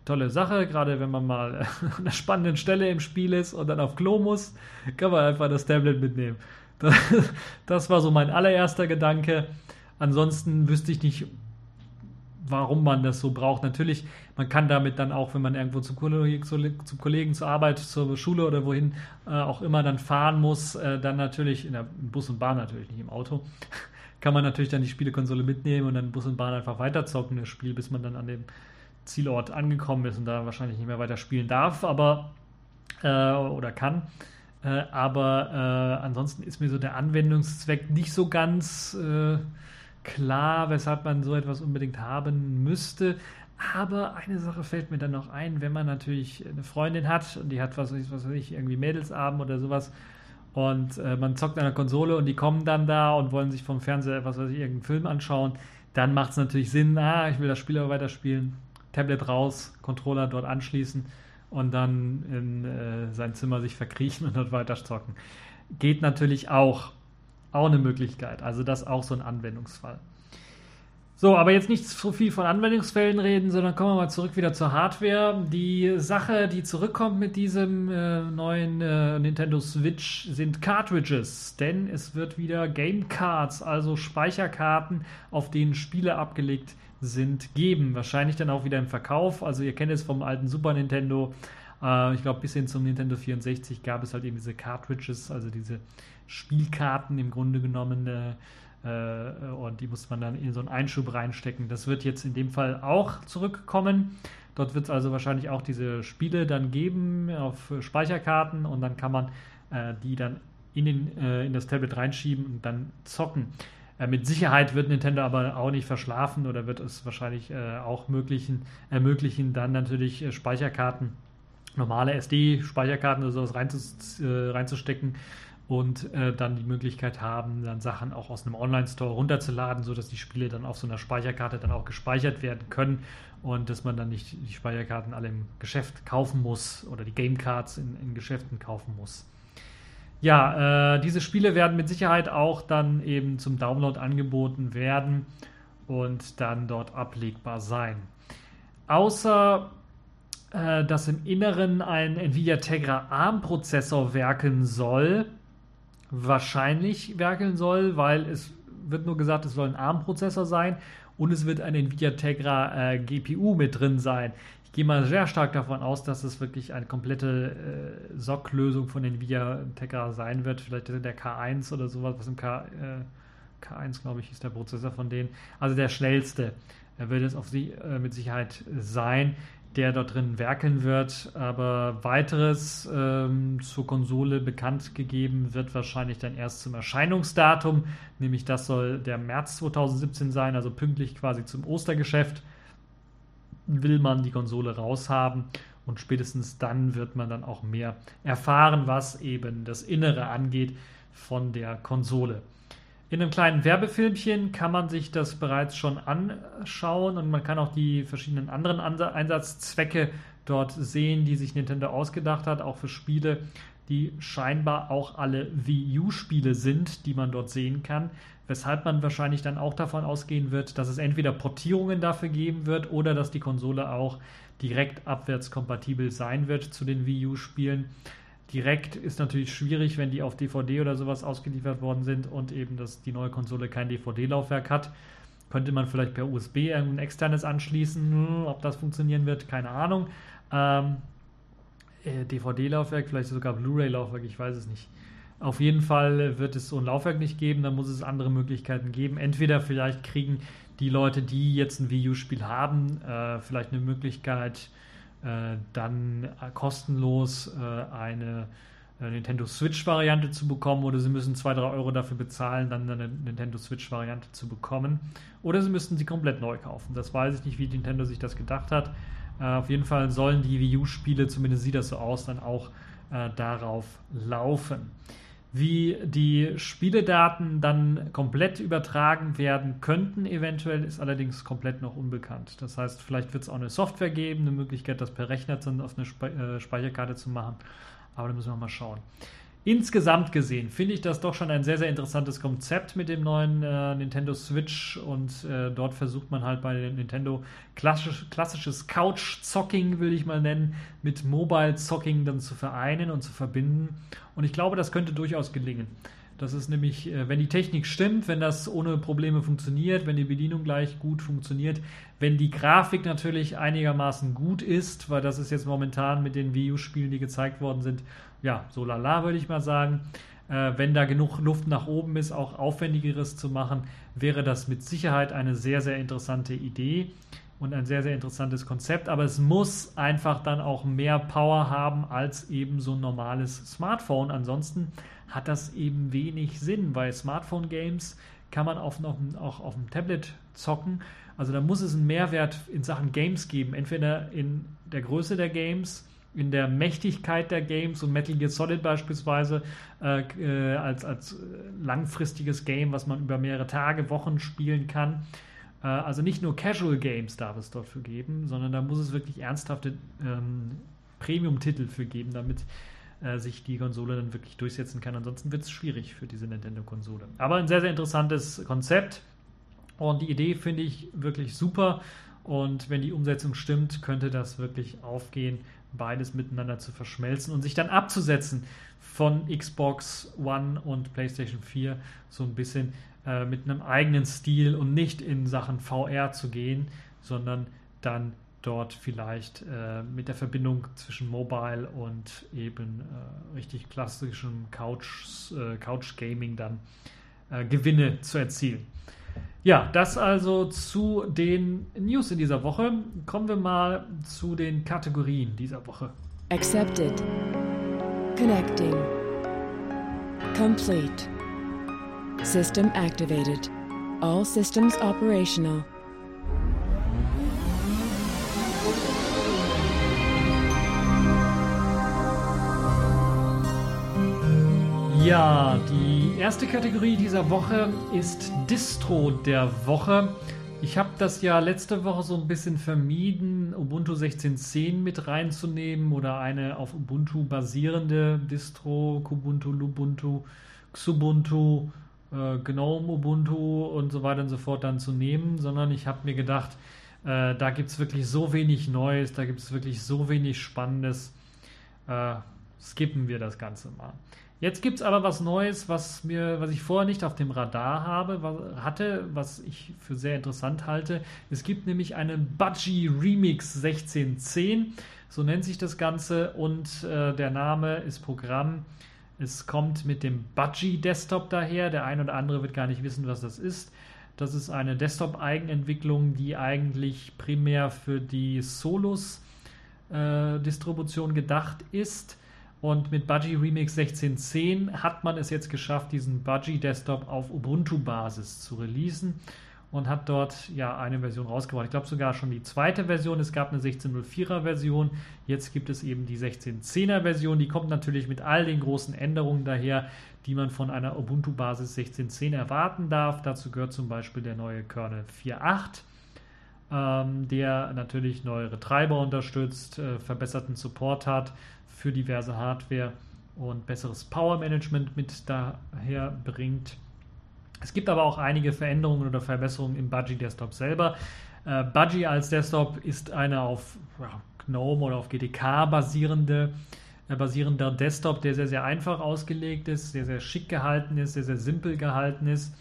Tolle Sache, gerade wenn man mal an einer spannenden Stelle im Spiel ist und dann auf Klo muss, kann man einfach das Tablet mitnehmen. Das, das war so mein allererster Gedanke. Ansonsten wüsste ich nicht, warum man das so braucht. Natürlich, man kann damit dann auch, wenn man irgendwo zu, Kollegen, zu, zu Kollegen zur Arbeit, zur Schule oder wohin äh, auch immer dann fahren muss, äh, dann natürlich, in der Bus und Bahn natürlich, nicht im Auto, <laughs> kann man natürlich dann die Spielekonsole mitnehmen und dann Bus und Bahn einfach weiterzocken, das Spiel, bis man dann an dem Zielort angekommen ist und da wahrscheinlich nicht mehr weiter spielen darf, aber äh, oder kann. Äh, aber äh, ansonsten ist mir so der Anwendungszweck nicht so ganz äh, klar, weshalb man so etwas unbedingt haben müsste. Aber eine Sache fällt mir dann noch ein, wenn man natürlich eine Freundin hat und die hat, was, was weiß ich, irgendwie Mädelsabend oder sowas und äh, man zockt an der Konsole und die kommen dann da und wollen sich vom Fernseher, was weiß ich, irgendeinen Film anschauen, dann macht es natürlich Sinn, ah, ich will das Spiel aber weiterspielen, Tablet raus, Controller dort anschließen und dann in äh, sein Zimmer sich verkriechen und dort weiter zocken. Geht natürlich auch. Auch eine Möglichkeit. Also das ist auch so ein Anwendungsfall. So, aber jetzt nicht so viel von Anwendungsfällen reden, sondern kommen wir mal zurück wieder zur Hardware. Die Sache, die zurückkommt mit diesem äh, neuen äh, Nintendo Switch, sind Cartridges. Denn es wird wieder Game Cards, also Speicherkarten, auf denen Spiele abgelegt sind, geben. Wahrscheinlich dann auch wieder im Verkauf. Also ihr kennt es vom alten Super Nintendo. Äh, ich glaube, bis hin zum Nintendo 64 gab es halt eben diese Cartridges, also diese Spielkarten im Grunde genommen. Äh, äh, und die muss man dann in so einen Einschub reinstecken. Das wird jetzt in dem Fall auch zurückkommen. Dort wird es also wahrscheinlich auch diese Spiele dann geben auf Speicherkarten und dann kann man die dann in, den, in das Tablet reinschieben und dann zocken. Mit Sicherheit wird Nintendo aber auch nicht verschlafen oder wird es wahrscheinlich auch ermöglichen, ermöglichen, dann natürlich Speicherkarten, normale SD-Speicherkarten oder sowas äh, reinzustecken und äh, dann die Möglichkeit haben, dann Sachen auch aus einem Online-Store runterzuladen, sodass die Spiele dann auf so einer Speicherkarte dann auch gespeichert werden können und dass man dann nicht die Speicherkarten alle im Geschäft kaufen muss oder die Gamecards in, in Geschäften kaufen muss. Ja, äh, diese Spiele werden mit Sicherheit auch dann eben zum Download angeboten werden und dann dort ablegbar sein. Außer äh, dass im Inneren ein Nvidia Tegra ARM-Prozessor werken soll, wahrscheinlich werkeln soll, weil es wird nur gesagt, es soll ein ARM-Prozessor sein und es wird ein Nvidia Tegra äh, GPU mit drin sein gehe mal sehr stark davon aus, dass es wirklich eine komplette äh, SOC-Lösung von Nvidia Tegra sein wird. Vielleicht der K1 oder sowas, was im K, äh, K1, glaube ich, ist der Prozessor von denen. Also der schnellste wird es auf sie äh, mit Sicherheit sein, der dort drin werkeln wird. Aber weiteres ähm, zur Konsole bekannt gegeben wird wahrscheinlich dann erst zum Erscheinungsdatum. Nämlich das soll der März 2017 sein, also pünktlich quasi zum Ostergeschäft will man die Konsole raushaben und spätestens dann wird man dann auch mehr erfahren, was eben das Innere angeht von der Konsole. In einem kleinen Werbefilmchen kann man sich das bereits schon anschauen und man kann auch die verschiedenen anderen Einsatzzwecke dort sehen, die sich Nintendo ausgedacht hat, auch für Spiele. die scheinbar auch alle Wii U-Spiele sind, die man dort sehen kann. Weshalb man wahrscheinlich dann auch davon ausgehen wird, dass es entweder Portierungen dafür geben wird oder dass die Konsole auch direkt abwärtskompatibel sein wird zu den Wii U-Spielen. Direkt ist natürlich schwierig, wenn die auf DVD oder sowas ausgeliefert worden sind und eben, dass die neue Konsole kein DVD-Laufwerk hat. Könnte man vielleicht per USB ein externes anschließen. Hm, ob das funktionieren wird, keine Ahnung. Ähm, äh, DVD-Laufwerk, vielleicht sogar Blu-ray-Laufwerk, ich weiß es nicht. Auf jeden Fall wird es so ein Laufwerk nicht geben, da muss es andere Möglichkeiten geben. Entweder vielleicht kriegen die Leute, die jetzt ein Wii U-Spiel haben, äh, vielleicht eine Möglichkeit, dann kostenlos äh, eine äh, Nintendo Switch-Variante zu bekommen oder sie müssen 2, 3 Euro dafür bezahlen, dann eine Nintendo Switch-Variante zu bekommen. Oder sie müssten sie komplett neu kaufen. Das weiß ich nicht, wie Nintendo sich das gedacht hat. Äh, auf jeden Fall sollen die Wii U-Spiele, zumindest sieht das so aus, dann auch äh, darauf laufen. Wie die Spieledaten dann komplett übertragen werden könnten, eventuell, ist allerdings komplett noch unbekannt. Das heißt, vielleicht wird es auch eine Software geben, eine Möglichkeit, das per Rechner auf eine äh, Speicherkarte zu machen. Aber da müssen wir mal schauen. Insgesamt gesehen finde ich das doch schon ein sehr, sehr interessantes Konzept mit dem neuen äh, Nintendo Switch und äh, dort versucht man halt bei Nintendo klassisch, klassisches Couch-Zocking, will ich mal nennen, mit Mobile-Zocking dann zu vereinen und zu verbinden. Und ich glaube, das könnte durchaus gelingen. Das ist nämlich, äh, wenn die Technik stimmt, wenn das ohne Probleme funktioniert, wenn die Bedienung gleich gut funktioniert, wenn die Grafik natürlich einigermaßen gut ist, weil das ist jetzt momentan mit den Wii U-Spielen, die gezeigt worden sind, ja, so lala würde ich mal sagen. Äh, wenn da genug Luft nach oben ist, auch aufwendigeres zu machen, wäre das mit Sicherheit eine sehr, sehr interessante Idee und ein sehr, sehr interessantes Konzept. Aber es muss einfach dann auch mehr Power haben als eben so ein normales Smartphone. Ansonsten hat das eben wenig Sinn, weil Smartphone-Games kann man auf, noch, auch auf dem Tablet zocken. Also da muss es einen Mehrwert in Sachen Games geben, entweder in der Größe der Games, in der Mächtigkeit der Games und Metal Gear Solid beispielsweise äh, äh, als, als langfristiges Game, was man über mehrere Tage, Wochen spielen kann. Äh, also nicht nur Casual Games darf es dort für geben, sondern da muss es wirklich ernsthafte ähm, Premium-Titel für geben, damit äh, sich die Konsole dann wirklich durchsetzen kann. Ansonsten wird es schwierig für diese Nintendo-Konsole. Aber ein sehr, sehr interessantes Konzept und die Idee finde ich wirklich super. Und wenn die Umsetzung stimmt, könnte das wirklich aufgehen, beides miteinander zu verschmelzen und sich dann abzusetzen von Xbox One und PlayStation 4 so ein bisschen äh, mit einem eigenen Stil und nicht in Sachen VR zu gehen, sondern dann dort vielleicht äh, mit der Verbindung zwischen Mobile und eben äh, richtig klassischem Couch, äh, Couch Gaming dann äh, Gewinne zu erzielen. Ja, das also zu den News in dieser Woche. Kommen wir mal zu den Kategorien dieser Woche. Accepted. Connecting. Complete. System activated. All systems operational. Ja, die erste Kategorie dieser Woche ist Distro der Woche. Ich habe das ja letzte Woche so ein bisschen vermieden, Ubuntu 16.10 mit reinzunehmen oder eine auf Ubuntu basierende Distro, Kubuntu, Lubuntu, Xubuntu, äh, GNOME Ubuntu und so weiter und so fort dann zu nehmen, sondern ich habe mir gedacht, äh, da gibt es wirklich so wenig Neues, da gibt es wirklich so wenig Spannendes. Äh, skippen wir das Ganze mal. Jetzt gibt es aber was Neues, was, mir, was ich vorher nicht auf dem Radar habe, was, hatte, was ich für sehr interessant halte. Es gibt nämlich einen Budgie Remix 1610, so nennt sich das Ganze, und äh, der Name ist Programm. Es kommt mit dem Budgie Desktop daher. Der ein oder andere wird gar nicht wissen, was das ist. Das ist eine Desktop-Eigenentwicklung, die eigentlich primär für die Solus-Distribution äh, gedacht ist und mit Budgie Remix 16.10 hat man es jetzt geschafft, diesen Budgie Desktop auf Ubuntu-Basis zu releasen und hat dort ja eine Version rausgebracht. Ich glaube sogar schon die zweite Version. Es gab eine 16.04er Version. Jetzt gibt es eben die 16.10er Version. Die kommt natürlich mit all den großen Änderungen daher, die man von einer Ubuntu-Basis 16.10 erwarten darf. Dazu gehört zum Beispiel der neue Kernel 4.8 ähm, der natürlich neuere Treiber unterstützt, äh, verbesserten Support hat, für diverse Hardware und besseres Power Management mit daher bringt. Es gibt aber auch einige Veränderungen oder Verbesserungen im Budgie Desktop selber. Äh, Budgie als Desktop ist eine auf GNOME oder auf GTK basierende äh, basierender Desktop, der sehr, sehr einfach ausgelegt ist, sehr, sehr schick gehalten ist, sehr, sehr simpel gehalten ist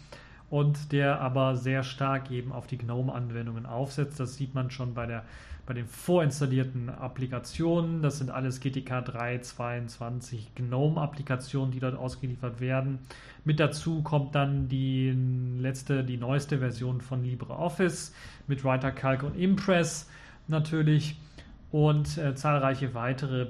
und der aber sehr stark eben auf die GNOME-Anwendungen aufsetzt. Das sieht man schon bei, der, bei den vorinstallierten Applikationen. Das sind alles GTK 322 GNOME-Applikationen, die dort ausgeliefert werden. Mit dazu kommt dann die letzte, die neueste Version von LibreOffice mit Writer, Calc und Impress natürlich und äh, zahlreiche weitere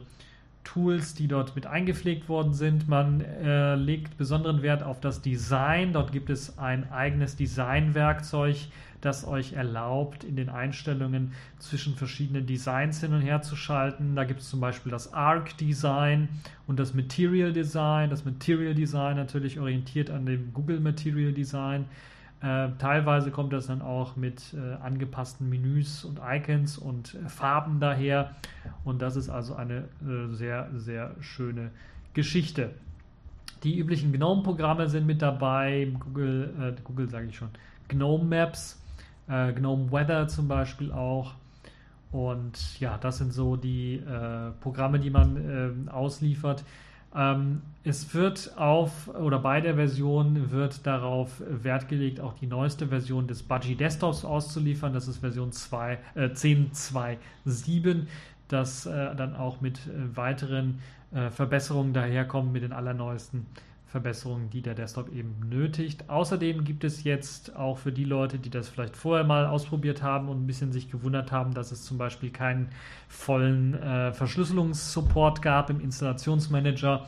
Tools, die dort mit eingepflegt worden sind. Man äh, legt besonderen Wert auf das Design. Dort gibt es ein eigenes Designwerkzeug, das euch erlaubt, in den Einstellungen zwischen verschiedenen Designs hin und her zu schalten. Da gibt es zum Beispiel das Arc Design und das Material Design. Das Material Design natürlich orientiert an dem Google Material Design. Äh, teilweise kommt das dann auch mit äh, angepassten Menüs und Icons und äh, Farben daher. Und das ist also eine äh, sehr, sehr schöne Geschichte. Die üblichen GNOME-Programme sind mit dabei. Google, äh, Google sage ich schon, GNOME Maps, GNOME Weather zum Beispiel auch. Und ja, das sind so die Programme, die man ähm, ausliefert. Ähm, es wird auf oder bei der Version wird darauf Wert gelegt, auch die neueste Version des Budgie Desktops auszuliefern. Das ist Version 2, äh, 10.2.7, das äh, dann auch mit äh, weiteren äh, Verbesserungen daherkommt, mit den allerneuesten Verbesserungen, die der Desktop eben benötigt. Außerdem gibt es jetzt auch für die Leute, die das vielleicht vorher mal ausprobiert haben und ein bisschen sich gewundert haben, dass es zum Beispiel keinen vollen äh, Verschlüsselungssupport gab im Installationsmanager,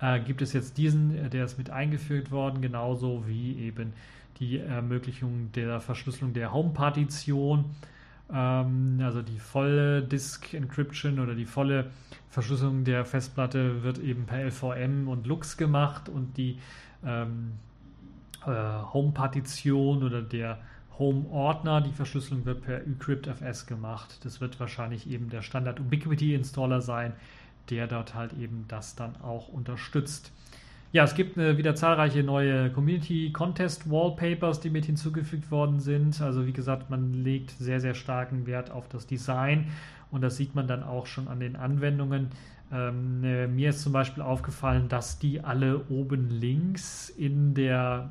äh, gibt es jetzt diesen, äh, der ist mit eingeführt worden, genauso wie eben die Ermöglichung der Verschlüsselung der Home-Partition also die volle Disk Encryption oder die volle Verschlüsselung der Festplatte wird eben per LVM und Lux gemacht und die ähm, äh, Home-Partition oder der Home-Ordner, die Verschlüsselung wird per eCryptFS gemacht. Das wird wahrscheinlich eben der Standard Ubiquity Installer sein, der dort halt eben das dann auch unterstützt. Ja, es gibt äh, wieder zahlreiche neue Community Contest Wallpapers, die mit hinzugefügt worden sind. Also wie gesagt, man legt sehr, sehr starken Wert auf das Design und das sieht man dann auch schon an den Anwendungen. Ähm, äh, mir ist zum Beispiel aufgefallen, dass die alle oben links in der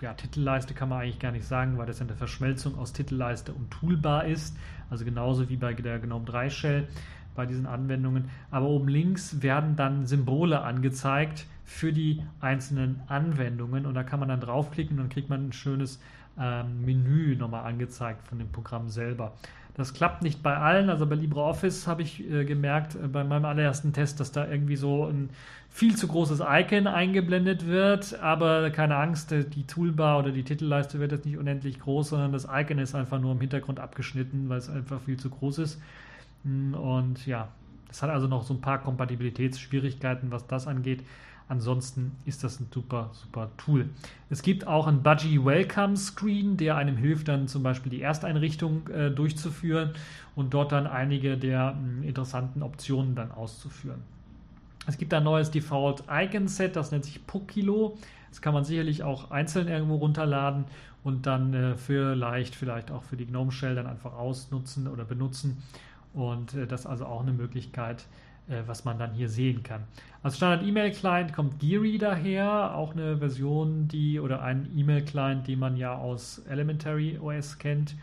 ja, Titelleiste kann man eigentlich gar nicht sagen, weil das eine Verschmelzung aus Titelleiste und Toolbar ist. Also genauso wie bei der GNOME 3 Shell bei diesen Anwendungen. Aber oben links werden dann Symbole angezeigt für die einzelnen Anwendungen und da kann man dann draufklicken und dann kriegt man ein schönes ähm, Menü nochmal angezeigt von dem Programm selber. Das klappt nicht bei allen, also bei LibreOffice habe ich äh, gemerkt äh, bei meinem allerersten Test, dass da irgendwie so ein viel zu großes Icon eingeblendet wird, aber keine Angst, äh, die Toolbar oder die Titelleiste wird jetzt nicht unendlich groß, sondern das Icon ist einfach nur im Hintergrund abgeschnitten, weil es einfach viel zu groß ist. Und ja, es hat also noch so ein paar Kompatibilitätsschwierigkeiten, was das angeht. Ansonsten ist das ein super, super Tool. Es gibt auch einen Budgie Welcome Screen, der einem hilft, dann zum Beispiel die Ersteinrichtung äh, durchzuführen und dort dann einige der mh, interessanten Optionen dann auszuführen. Es gibt ein neues Default Icon Set, das nennt sich Pokilo. Das kann man sicherlich auch einzeln irgendwo runterladen und dann äh, vielleicht, vielleicht auch für die GNOME Shell dann einfach ausnutzen oder benutzen. Und äh, das ist also auch eine Möglichkeit, äh, was man dann hier sehen kann. Als Standard-E-Mail-Client kommt Geary daher, auch eine Version, die oder ein E-Mail-Client, den man ja aus Elementary OS kennt.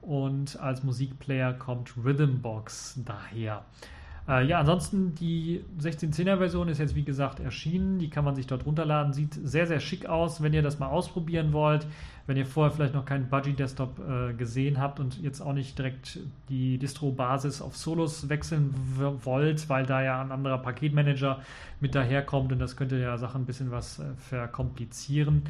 Und als Musikplayer kommt Rhythmbox daher. Äh, ja, ansonsten die 1610er Version ist jetzt wie gesagt erschienen. Die kann man sich dort runterladen. Sieht sehr, sehr schick aus, wenn ihr das mal ausprobieren wollt. Wenn ihr vorher vielleicht noch keinen Budgie Desktop äh, gesehen habt und jetzt auch nicht direkt die Distro-Basis auf Solos wechseln wollt, weil da ja ein anderer Paketmanager mit daherkommt und das könnte ja Sachen ein bisschen was äh, verkomplizieren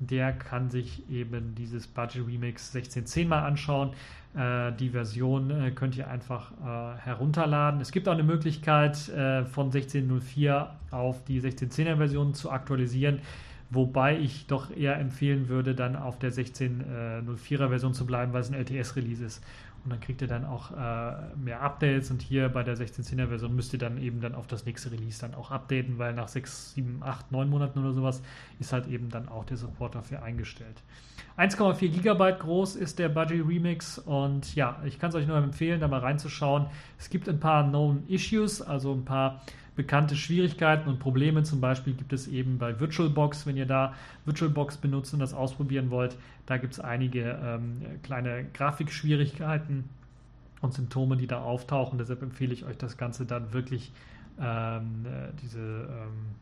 der kann sich eben dieses Budget Remix 1610 mal anschauen. Äh, die Version äh, könnt ihr einfach äh, herunterladen. Es gibt auch eine Möglichkeit, von 1604 auf die 1610er Version zu aktualisieren. wobei ich doch eher empfehlen würde, dann auf der 16.04er Version zu bleiben, weil es ein LTS-Release ist. Und dann kriegt ihr dann auch äh, mehr Updates und hier bei der 16.10er Version müsst ihr dann eben dann auf das nächste Release dann auch updaten, weil nach 6, 7, 8, 9 Monaten oder sowas ist halt eben dann auch der Support dafür eingestellt. 1,4 GB groß ist der Budgie Remix und ja, ich kann es euch nur empfehlen, da mal reinzuschauen. Es gibt ein paar Known Issues, also ein paar bekannte Schwierigkeiten und Probleme. Zum Beispiel gibt es eben bei VirtualBox, wenn ihr da VirtualBox benutzt und das ausprobieren wollt, da gibt es einige ähm, kleine Grafikschwierigkeiten und Symptome, die da auftauchen. Deshalb empfehle ich euch das Ganze dann wirklich ähm, äh, diese ähm,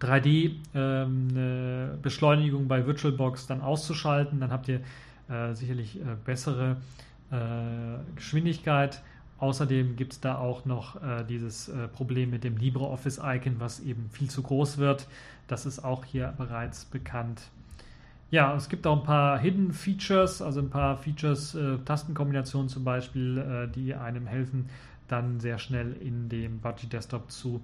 3D-Beschleunigung ähm, bei VirtualBox dann auszuschalten. Dann habt ihr äh, sicherlich äh, bessere äh, Geschwindigkeit. Außerdem gibt es da auch noch äh, dieses äh, Problem mit dem LibreOffice-Icon, was eben viel zu groß wird. Das ist auch hier bereits bekannt. Ja, es gibt auch ein paar Hidden Features, also ein paar Features, äh, Tastenkombinationen zum Beispiel, die einem helfen, dann sehr schnell in dem Budgie Desktop zu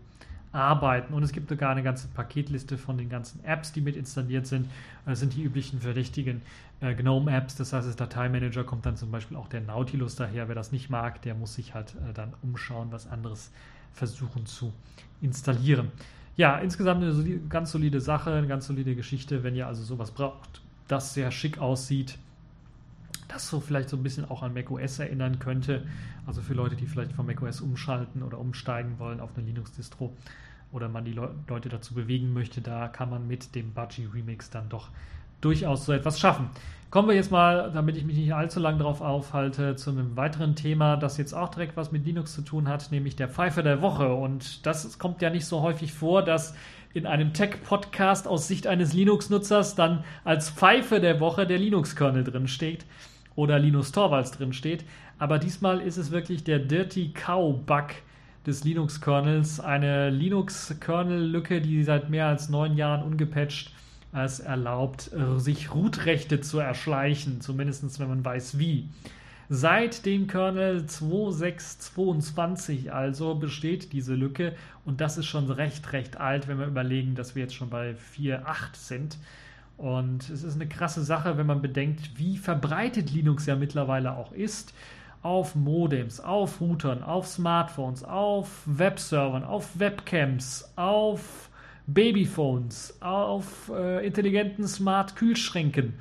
arbeiten. Und es gibt sogar eine ganze Paketliste von den ganzen Apps, die mit installiert sind. Das sind die üblichen verdächtigen äh, GNOME-Apps. Das heißt, als Dateimanager kommt dann zum Beispiel auch der Nautilus daher. Wer das nicht mag, der muss sich halt äh, dann umschauen, was anderes versuchen zu installieren. Ja, insgesamt eine solide, ganz solide Sache, eine ganz solide Geschichte, wenn ihr also sowas braucht, das sehr schick aussieht, das so vielleicht so ein bisschen auch an macOS erinnern könnte. Also für Leute, die vielleicht von macOS umschalten oder umsteigen wollen auf eine Linux-Distro oder man die Le Leute dazu bewegen möchte, da kann man mit dem Budgie Remix dann doch durchaus so etwas schaffen. Kommen wir jetzt mal, damit ich mich nicht allzu lange darauf aufhalte, zu einem weiteren Thema, das jetzt auch direkt was mit Linux zu tun hat, nämlich der Pfeife der Woche. Und das kommt ja nicht so häufig vor, dass in einem Tech-Podcast aus Sicht eines Linux-Nutzers dann als Pfeife der Woche der Linux-Kernel drin steht oder Linus Torvalds drin steht. Aber diesmal ist es wirklich der Dirty Cow Bug des Linux-Kernels, eine Linux-Kernel-Lücke, die seit mehr als neun Jahren ungepatcht es erlaubt, sich Root-Rechte zu erschleichen, zumindest wenn man weiß wie. Seit dem Kernel 2.6.22 also besteht diese Lücke und das ist schon recht, recht alt, wenn wir überlegen, dass wir jetzt schon bei 4.8 sind. Und es ist eine krasse Sache, wenn man bedenkt, wie verbreitet Linux ja mittlerweile auch ist. Auf Modems, auf Routern, auf Smartphones, auf Webservern, auf Webcams, auf Babyphones, auf äh, intelligenten Smart-Kühlschränken,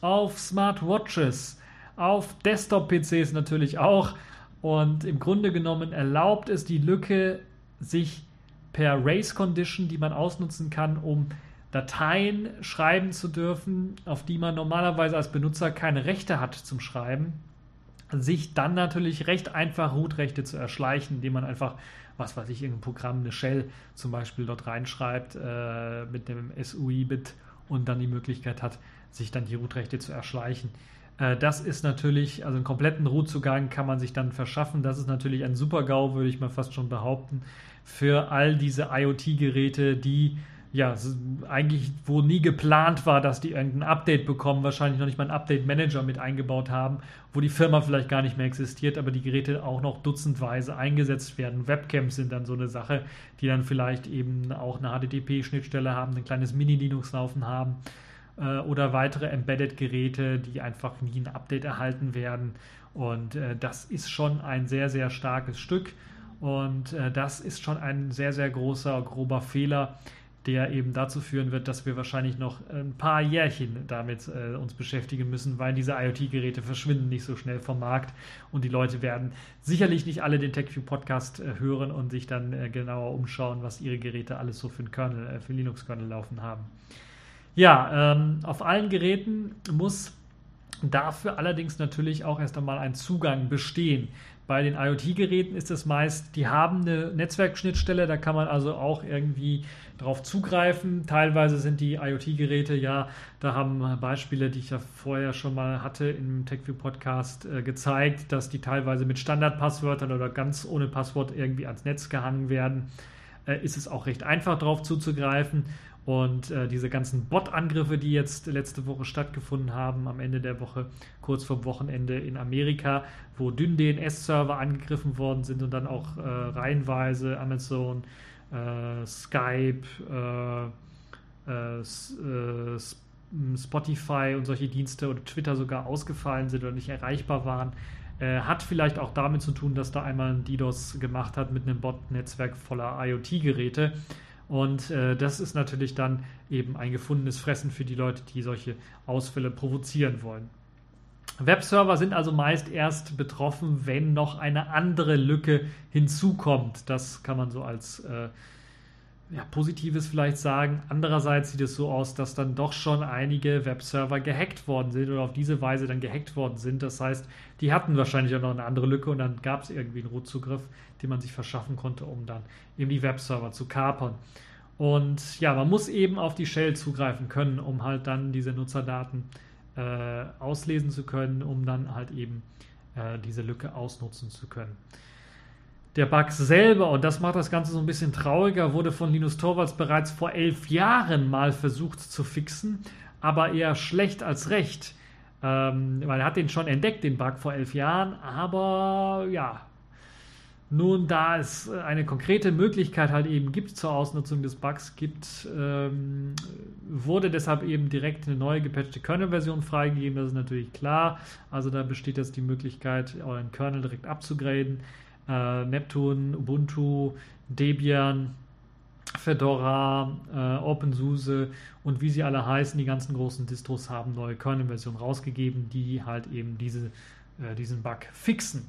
auf Smartwatches, auf Desktop-PCs natürlich auch. Und im Grunde genommen erlaubt es die Lücke, sich per Race Condition, die man ausnutzen kann, um Dateien schreiben zu dürfen, auf die man normalerweise als Benutzer keine Rechte hat zum Schreiben, sich dann natürlich recht einfach Root-Rechte zu erschleichen, indem man einfach, was weiß ich, irgendein Programm, eine Shell zum Beispiel dort reinschreibt äh, mit dem SUI-Bit und dann die Möglichkeit hat, sich dann die Root-Rechte zu erschleichen. Äh, das ist natürlich, also einen kompletten Root-Zugang kann man sich dann verschaffen. Das ist natürlich ein Super-GAU, würde ich mal fast schon behaupten, für all diese IoT-Geräte, die ja, eigentlich, wo nie geplant war, dass die irgendein Update bekommen, wahrscheinlich noch nicht mal einen Update-Manager mit eingebaut haben, wo die Firma vielleicht gar nicht mehr existiert, aber die Geräte auch noch dutzendweise eingesetzt werden. Webcams sind dann so eine Sache, die dann vielleicht eben auch eine HTTP-Schnittstelle haben, ein kleines Mini-Linux laufen haben äh, oder weitere Embedded-Geräte, die einfach nie ein Update erhalten werden. Und äh, das ist schon ein sehr, sehr starkes Stück. Und äh, das ist schon ein sehr, sehr großer, grober Fehler, der eben dazu führen wird, dass wir wahrscheinlich noch ein paar Jährchen damit äh, uns beschäftigen müssen, weil diese IoT-Geräte verschwinden nicht so schnell vom Markt und die Leute werden sicherlich nicht alle den TechView Podcast äh, hören und sich dann äh, genauer umschauen, was ihre Geräte alles so für einen Kernel, äh, für Linux-Kernel laufen haben. Ja, ähm, auf allen Geräten muss dafür allerdings natürlich auch erst einmal ein Zugang bestehen. Bei den IoT-Geräten ist es meist, die haben eine Netzwerkschnittstelle, da kann man also auch irgendwie drauf zugreifen. Teilweise sind die IoT-Geräte ja, da haben Beispiele, die ich ja vorher schon mal hatte im TechView Podcast äh, gezeigt, dass die teilweise mit Standardpasswörtern oder ganz ohne Passwort irgendwie ans Netz gehangen werden. Äh, ist es auch recht einfach drauf zuzugreifen. Und äh, diese ganzen Bot-Angriffe, die jetzt letzte Woche stattgefunden haben, am Ende der Woche, kurz vor Wochenende in Amerika, wo dünn DNS-Server angegriffen worden sind und dann auch äh, reihenweise Amazon, äh, Skype, äh, äh, Spotify und solche Dienste oder Twitter sogar ausgefallen sind oder nicht erreichbar waren. Äh, hat vielleicht auch damit zu tun, dass da einmal ein DDoS gemacht hat mit einem Bot-Netzwerk voller IoT-Geräte. Und äh, das ist natürlich dann eben ein gefundenes Fressen für die Leute, die solche Ausfälle provozieren wollen. Webserver sind also meist erst betroffen, wenn noch eine andere Lücke hinzukommt. Das kann man so als äh, ja, Positives vielleicht sagen. Andererseits sieht es so aus, dass dann doch schon einige Webserver gehackt worden sind oder auf diese Weise dann gehackt worden sind. Das heißt, die hatten wahrscheinlich auch noch eine andere Lücke und dann gab es irgendwie einen Rotzugriff, den man sich verschaffen konnte, um dann eben die Webserver zu kapern. Und ja, man muss eben auf die Shell zugreifen können, um halt dann diese Nutzerdaten äh, auslesen zu können, um dann halt eben äh, diese Lücke ausnutzen zu können. Der Bug selber, und das macht das Ganze so ein bisschen trauriger, wurde von Linus Torvalds bereits vor elf Jahren mal versucht zu fixen, aber eher schlecht als recht. Ähm, weil er hat den schon entdeckt, den Bug vor elf Jahren, aber ja, nun, da es eine konkrete Möglichkeit halt eben gibt zur Ausnutzung des Bugs gibt, ähm, wurde deshalb eben direkt eine neue gepatchte Kernel-Version freigegeben. Das ist natürlich klar. Also da besteht jetzt die Möglichkeit, euren Kernel direkt abzugraden äh, Neptune, Ubuntu, Debian, Fedora, äh, OpenSUSE und wie sie alle heißen, die ganzen großen Distros haben neue Kernel-Versionen rausgegeben, die halt eben diese, äh, diesen Bug fixen.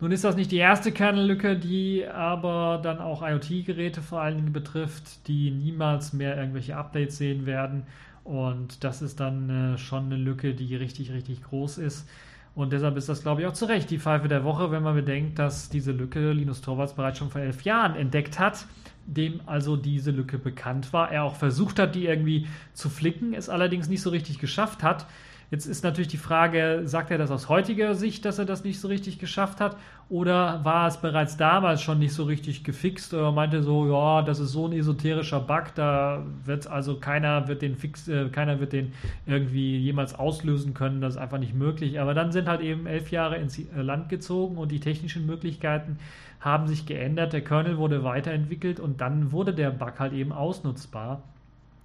Nun ist das nicht die erste Kernellücke, die aber dann auch IoT-Geräte vor allen Dingen betrifft, die niemals mehr irgendwelche Updates sehen werden. Und das ist dann äh, schon eine Lücke, die richtig, richtig groß ist. Und deshalb ist das, glaube ich, auch zu Recht die Pfeife der Woche, wenn man bedenkt, dass diese Lücke Linus Torvalds bereits schon vor elf Jahren entdeckt hat, dem also diese Lücke bekannt war. Er auch versucht hat, die irgendwie zu flicken, es allerdings nicht so richtig geschafft hat. Jetzt ist natürlich die Frage, sagt er das aus heutiger Sicht, dass er das nicht so richtig geschafft hat? Oder war es bereits damals schon nicht so richtig gefixt? Oder meinte so, ja, das ist so ein esoterischer Bug, da wird also keiner wird den fix, äh, keiner wird den irgendwie jemals auslösen können, das ist einfach nicht möglich. Aber dann sind halt eben elf Jahre ins Land gezogen und die technischen Möglichkeiten haben sich geändert, der Kernel wurde weiterentwickelt und dann wurde der Bug halt eben ausnutzbar.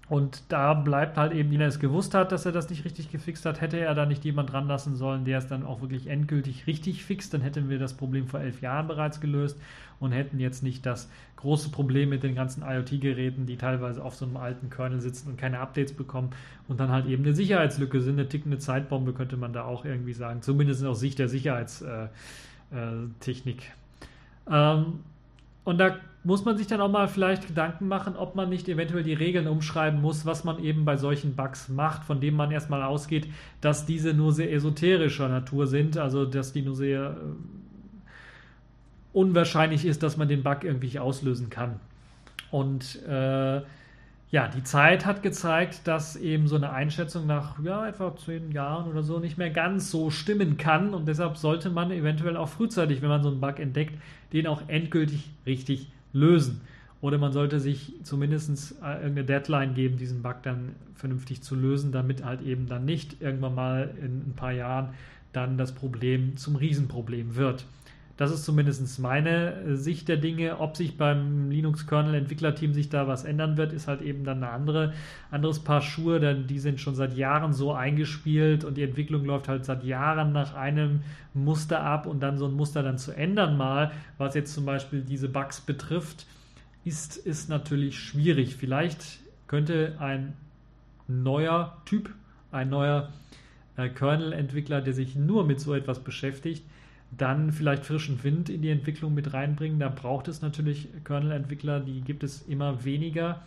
Und da bleibt halt eben, wenn er es gewusst hat, dass er das nicht richtig gefixt hat, hätte er da nicht jemand dran lassen sollen, der es dann auch wirklich endgültig richtig fixt, dann hätten wir das Problem vor elf Jahren bereits gelöst und hätten jetzt nicht das große Problem mit den ganzen IoT-Geräten, die teilweise auf so einem alten Kernel sitzen und keine Updates bekommen und dann halt eben eine Sicherheitslücke sind, eine tickende Zeitbombe könnte man da auch irgendwie sagen, zumindest aus Sicht der Sicherheitstechnik. Äh, äh, ähm, und da muss man sich dann auch mal vielleicht Gedanken machen, ob man nicht eventuell die Regeln umschreiben muss, was man eben bei solchen Bugs macht, von denen man erstmal ausgeht, dass diese nur sehr esoterischer Natur sind, also dass die nur sehr äh, unwahrscheinlich ist, dass man den Bug irgendwie auslösen kann. Und äh, ja, die Zeit hat gezeigt, dass eben so eine Einschätzung nach ja, etwa zehn Jahren oder so nicht mehr ganz so stimmen kann. Und deshalb sollte man eventuell auch frühzeitig, wenn man so einen Bug entdeckt, den auch endgültig richtig lösen. Oder man sollte sich zumindest äh, irgendeine Deadline geben, diesen Bug dann vernünftig zu lösen, damit halt eben dann nicht irgendwann mal in ein paar Jahren dann das Problem zum Riesenproblem wird. Das ist zumindest meine äh, Sicht der Dinge. Ob sich beim Linux-Kernel-Entwicklerteam sich da was ändern wird, ist halt eben dann ein andere, anderes Paar Schuhe, denn die sind schon seit Jahren so eingespielt und die Entwicklung läuft halt seit Jahren nach einem Muster ab und dann so ein Muster dann zu ändern mal, was jetzt zum Beispiel diese Bugs betrifft, ist, ist natürlich schwierig. Vielleicht könnte ein neuer Typ, ein neuer äh, Kernel-Entwickler, der sich nur mit so etwas beschäftigt, dann vielleicht frischen Wind in die Entwicklung mit reinbringen. Da braucht es natürlich Kernel-Entwickler, die gibt es immer weniger.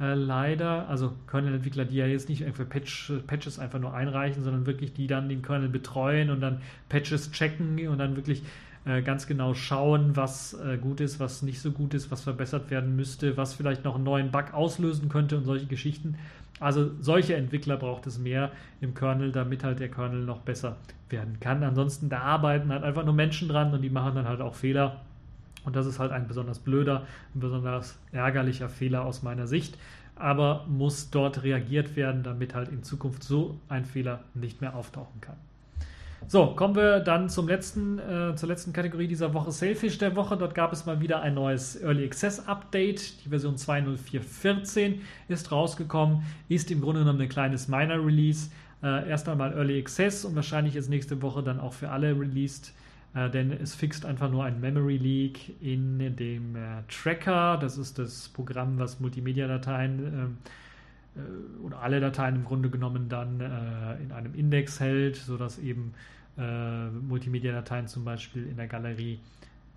Äh, leider, also Kernel-Entwickler, die ja jetzt nicht einfach Patch, Patches einfach nur einreichen, sondern wirklich die dann den Kernel betreuen und dann Patches checken und dann wirklich äh, ganz genau schauen, was äh, gut ist, was nicht so gut ist, was verbessert werden müsste, was vielleicht noch einen neuen Bug auslösen könnte und solche Geschichten. Also solche Entwickler braucht es mehr im Kernel, damit halt der Kernel noch besser werden kann. Ansonsten, da arbeiten halt einfach nur Menschen dran und die machen dann halt auch Fehler. Und das ist halt ein besonders blöder, ein besonders ärgerlicher Fehler aus meiner Sicht. Aber muss dort reagiert werden, damit halt in Zukunft so ein Fehler nicht mehr auftauchen kann. So, kommen wir dann zum letzten, äh, zur letzten Kategorie dieser Woche, Sailfish der Woche. Dort gab es mal wieder ein neues Early Access Update. Die Version 2.04.14 ist rausgekommen, ist im Grunde genommen ein kleines Minor Release. Äh, erst einmal Early Access und wahrscheinlich ist nächste Woche dann auch für alle released, äh, denn es fixt einfach nur ein Memory Leak in dem äh, Tracker. Das ist das Programm, was Multimedia-Dateien ähm, äh, oder alle Dateien im Grunde genommen dann äh, in einem Index hält, sodass eben äh, Multimedia-Dateien zum Beispiel in der Galerie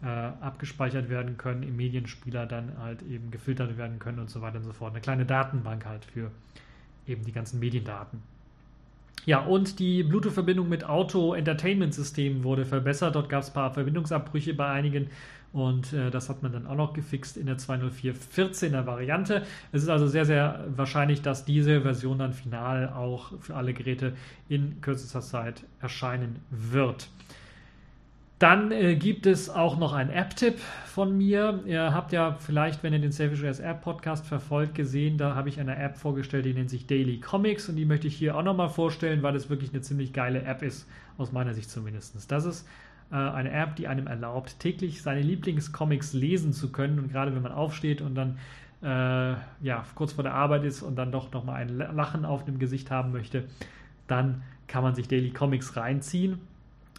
äh, abgespeichert werden können, im Medienspieler dann halt eben gefiltert werden können und so weiter und so fort. Eine kleine Datenbank halt für eben die ganzen Mediendaten. Ja, und die Bluetooth-Verbindung mit Auto-Entertainment-Systemen wurde verbessert. Dort gab es ein paar Verbindungsabbrüche bei einigen und äh, das hat man dann auch noch gefixt in der 204.14er Variante. Es ist also sehr, sehr wahrscheinlich, dass diese Version dann final auch für alle Geräte in kürzester Zeit erscheinen wird. Dann äh, gibt es auch noch einen App-Tipp von mir. Ihr habt ja vielleicht, wenn ihr den Selfish OS App Podcast verfolgt, gesehen, da habe ich eine App vorgestellt, die nennt sich Daily Comics und die möchte ich hier auch nochmal vorstellen, weil das wirklich eine ziemlich geile App ist, aus meiner Sicht zumindest. Das ist äh, eine App, die einem erlaubt, täglich seine Lieblingscomics lesen zu können. Und gerade wenn man aufsteht und dann äh, ja, kurz vor der Arbeit ist und dann doch nochmal ein Lachen auf dem Gesicht haben möchte, dann kann man sich Daily Comics reinziehen.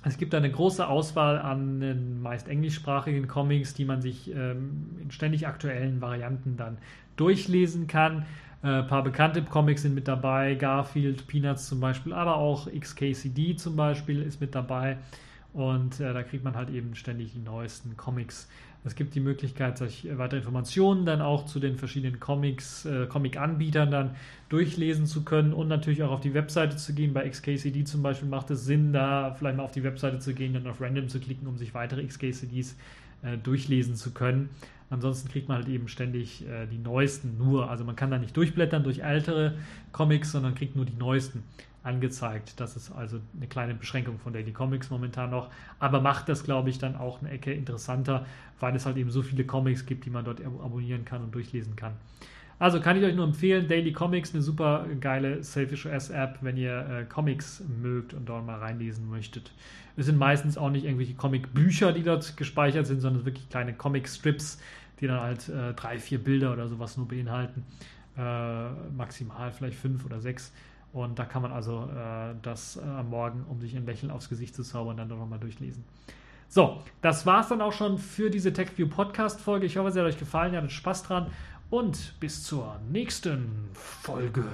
Es gibt eine große Auswahl an meist englischsprachigen Comics, die man sich ähm, in ständig aktuellen Varianten dann durchlesen kann. Ein äh, paar bekannte Comics sind mit dabei, Garfield, Peanuts zum Beispiel, aber auch XKCD zum Beispiel ist mit dabei. Und äh, da kriegt man halt eben ständig die neuesten Comics. Es gibt die Möglichkeit, sich weitere Informationen dann auch zu den verschiedenen Comics, äh, Comic-Anbietern dann durchlesen zu können und natürlich auch auf die Webseite zu gehen. Bei XKCD zum Beispiel macht es Sinn, da vielleicht mal auf die Webseite zu gehen, dann auf Random zu klicken, um sich weitere XKCDs äh, durchlesen zu können. Ansonsten kriegt man halt eben ständig äh, die neuesten nur. Also man kann da nicht durchblättern durch ältere Comics, sondern kriegt nur die neuesten angezeigt. Das ist also eine kleine Beschränkung von Daily Comics momentan noch, aber macht das, glaube ich, dann auch eine Ecke interessanter, weil es halt eben so viele Comics gibt, die man dort abonnieren kann und durchlesen kann. Also kann ich euch nur empfehlen, Daily Comics, eine super geile Selfish OS App, wenn ihr äh, Comics mögt und dort mal reinlesen möchtet. Es sind meistens auch nicht irgendwelche Comic-Bücher, die dort gespeichert sind, sondern wirklich kleine Comic-Strips, die dann halt äh, drei, vier Bilder oder sowas nur beinhalten. Äh, maximal vielleicht fünf oder sechs. Und da kann man also äh, das äh, am Morgen, um sich ein Lächeln aufs Gesicht zu zaubern, dann nochmal durchlesen. So, das war es dann auch schon für diese TechView Podcast-Folge. Ich hoffe, es hat euch gefallen, ihr hattet Spaß dran und bis zur nächsten Folge.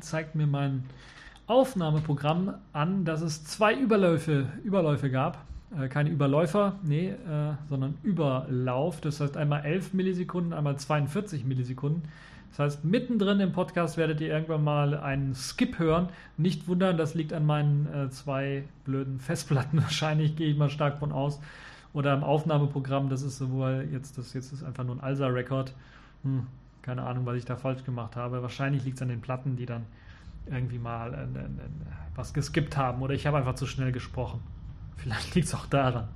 Zeigt mir mein Aufnahmeprogramm an, dass es zwei Überläufe, Überläufe gab. Äh, keine Überläufer, nee, äh, sondern Überlauf. Das heißt einmal 11 Millisekunden, einmal 42 Millisekunden. Das heißt, mittendrin im Podcast werdet ihr irgendwann mal einen Skip hören. Nicht wundern, das liegt an meinen äh, zwei blöden Festplatten. <laughs> Wahrscheinlich gehe ich mal stark von aus. Oder im Aufnahmeprogramm, das ist sowohl jetzt, das jetzt ist einfach nur ein ALSA-Record. Hm, keine Ahnung, was ich da falsch gemacht habe. Wahrscheinlich liegt es an den Platten, die dann irgendwie mal äh, äh, was geskippt haben. Oder ich habe einfach zu schnell gesprochen. Vielleicht liegt es auch daran.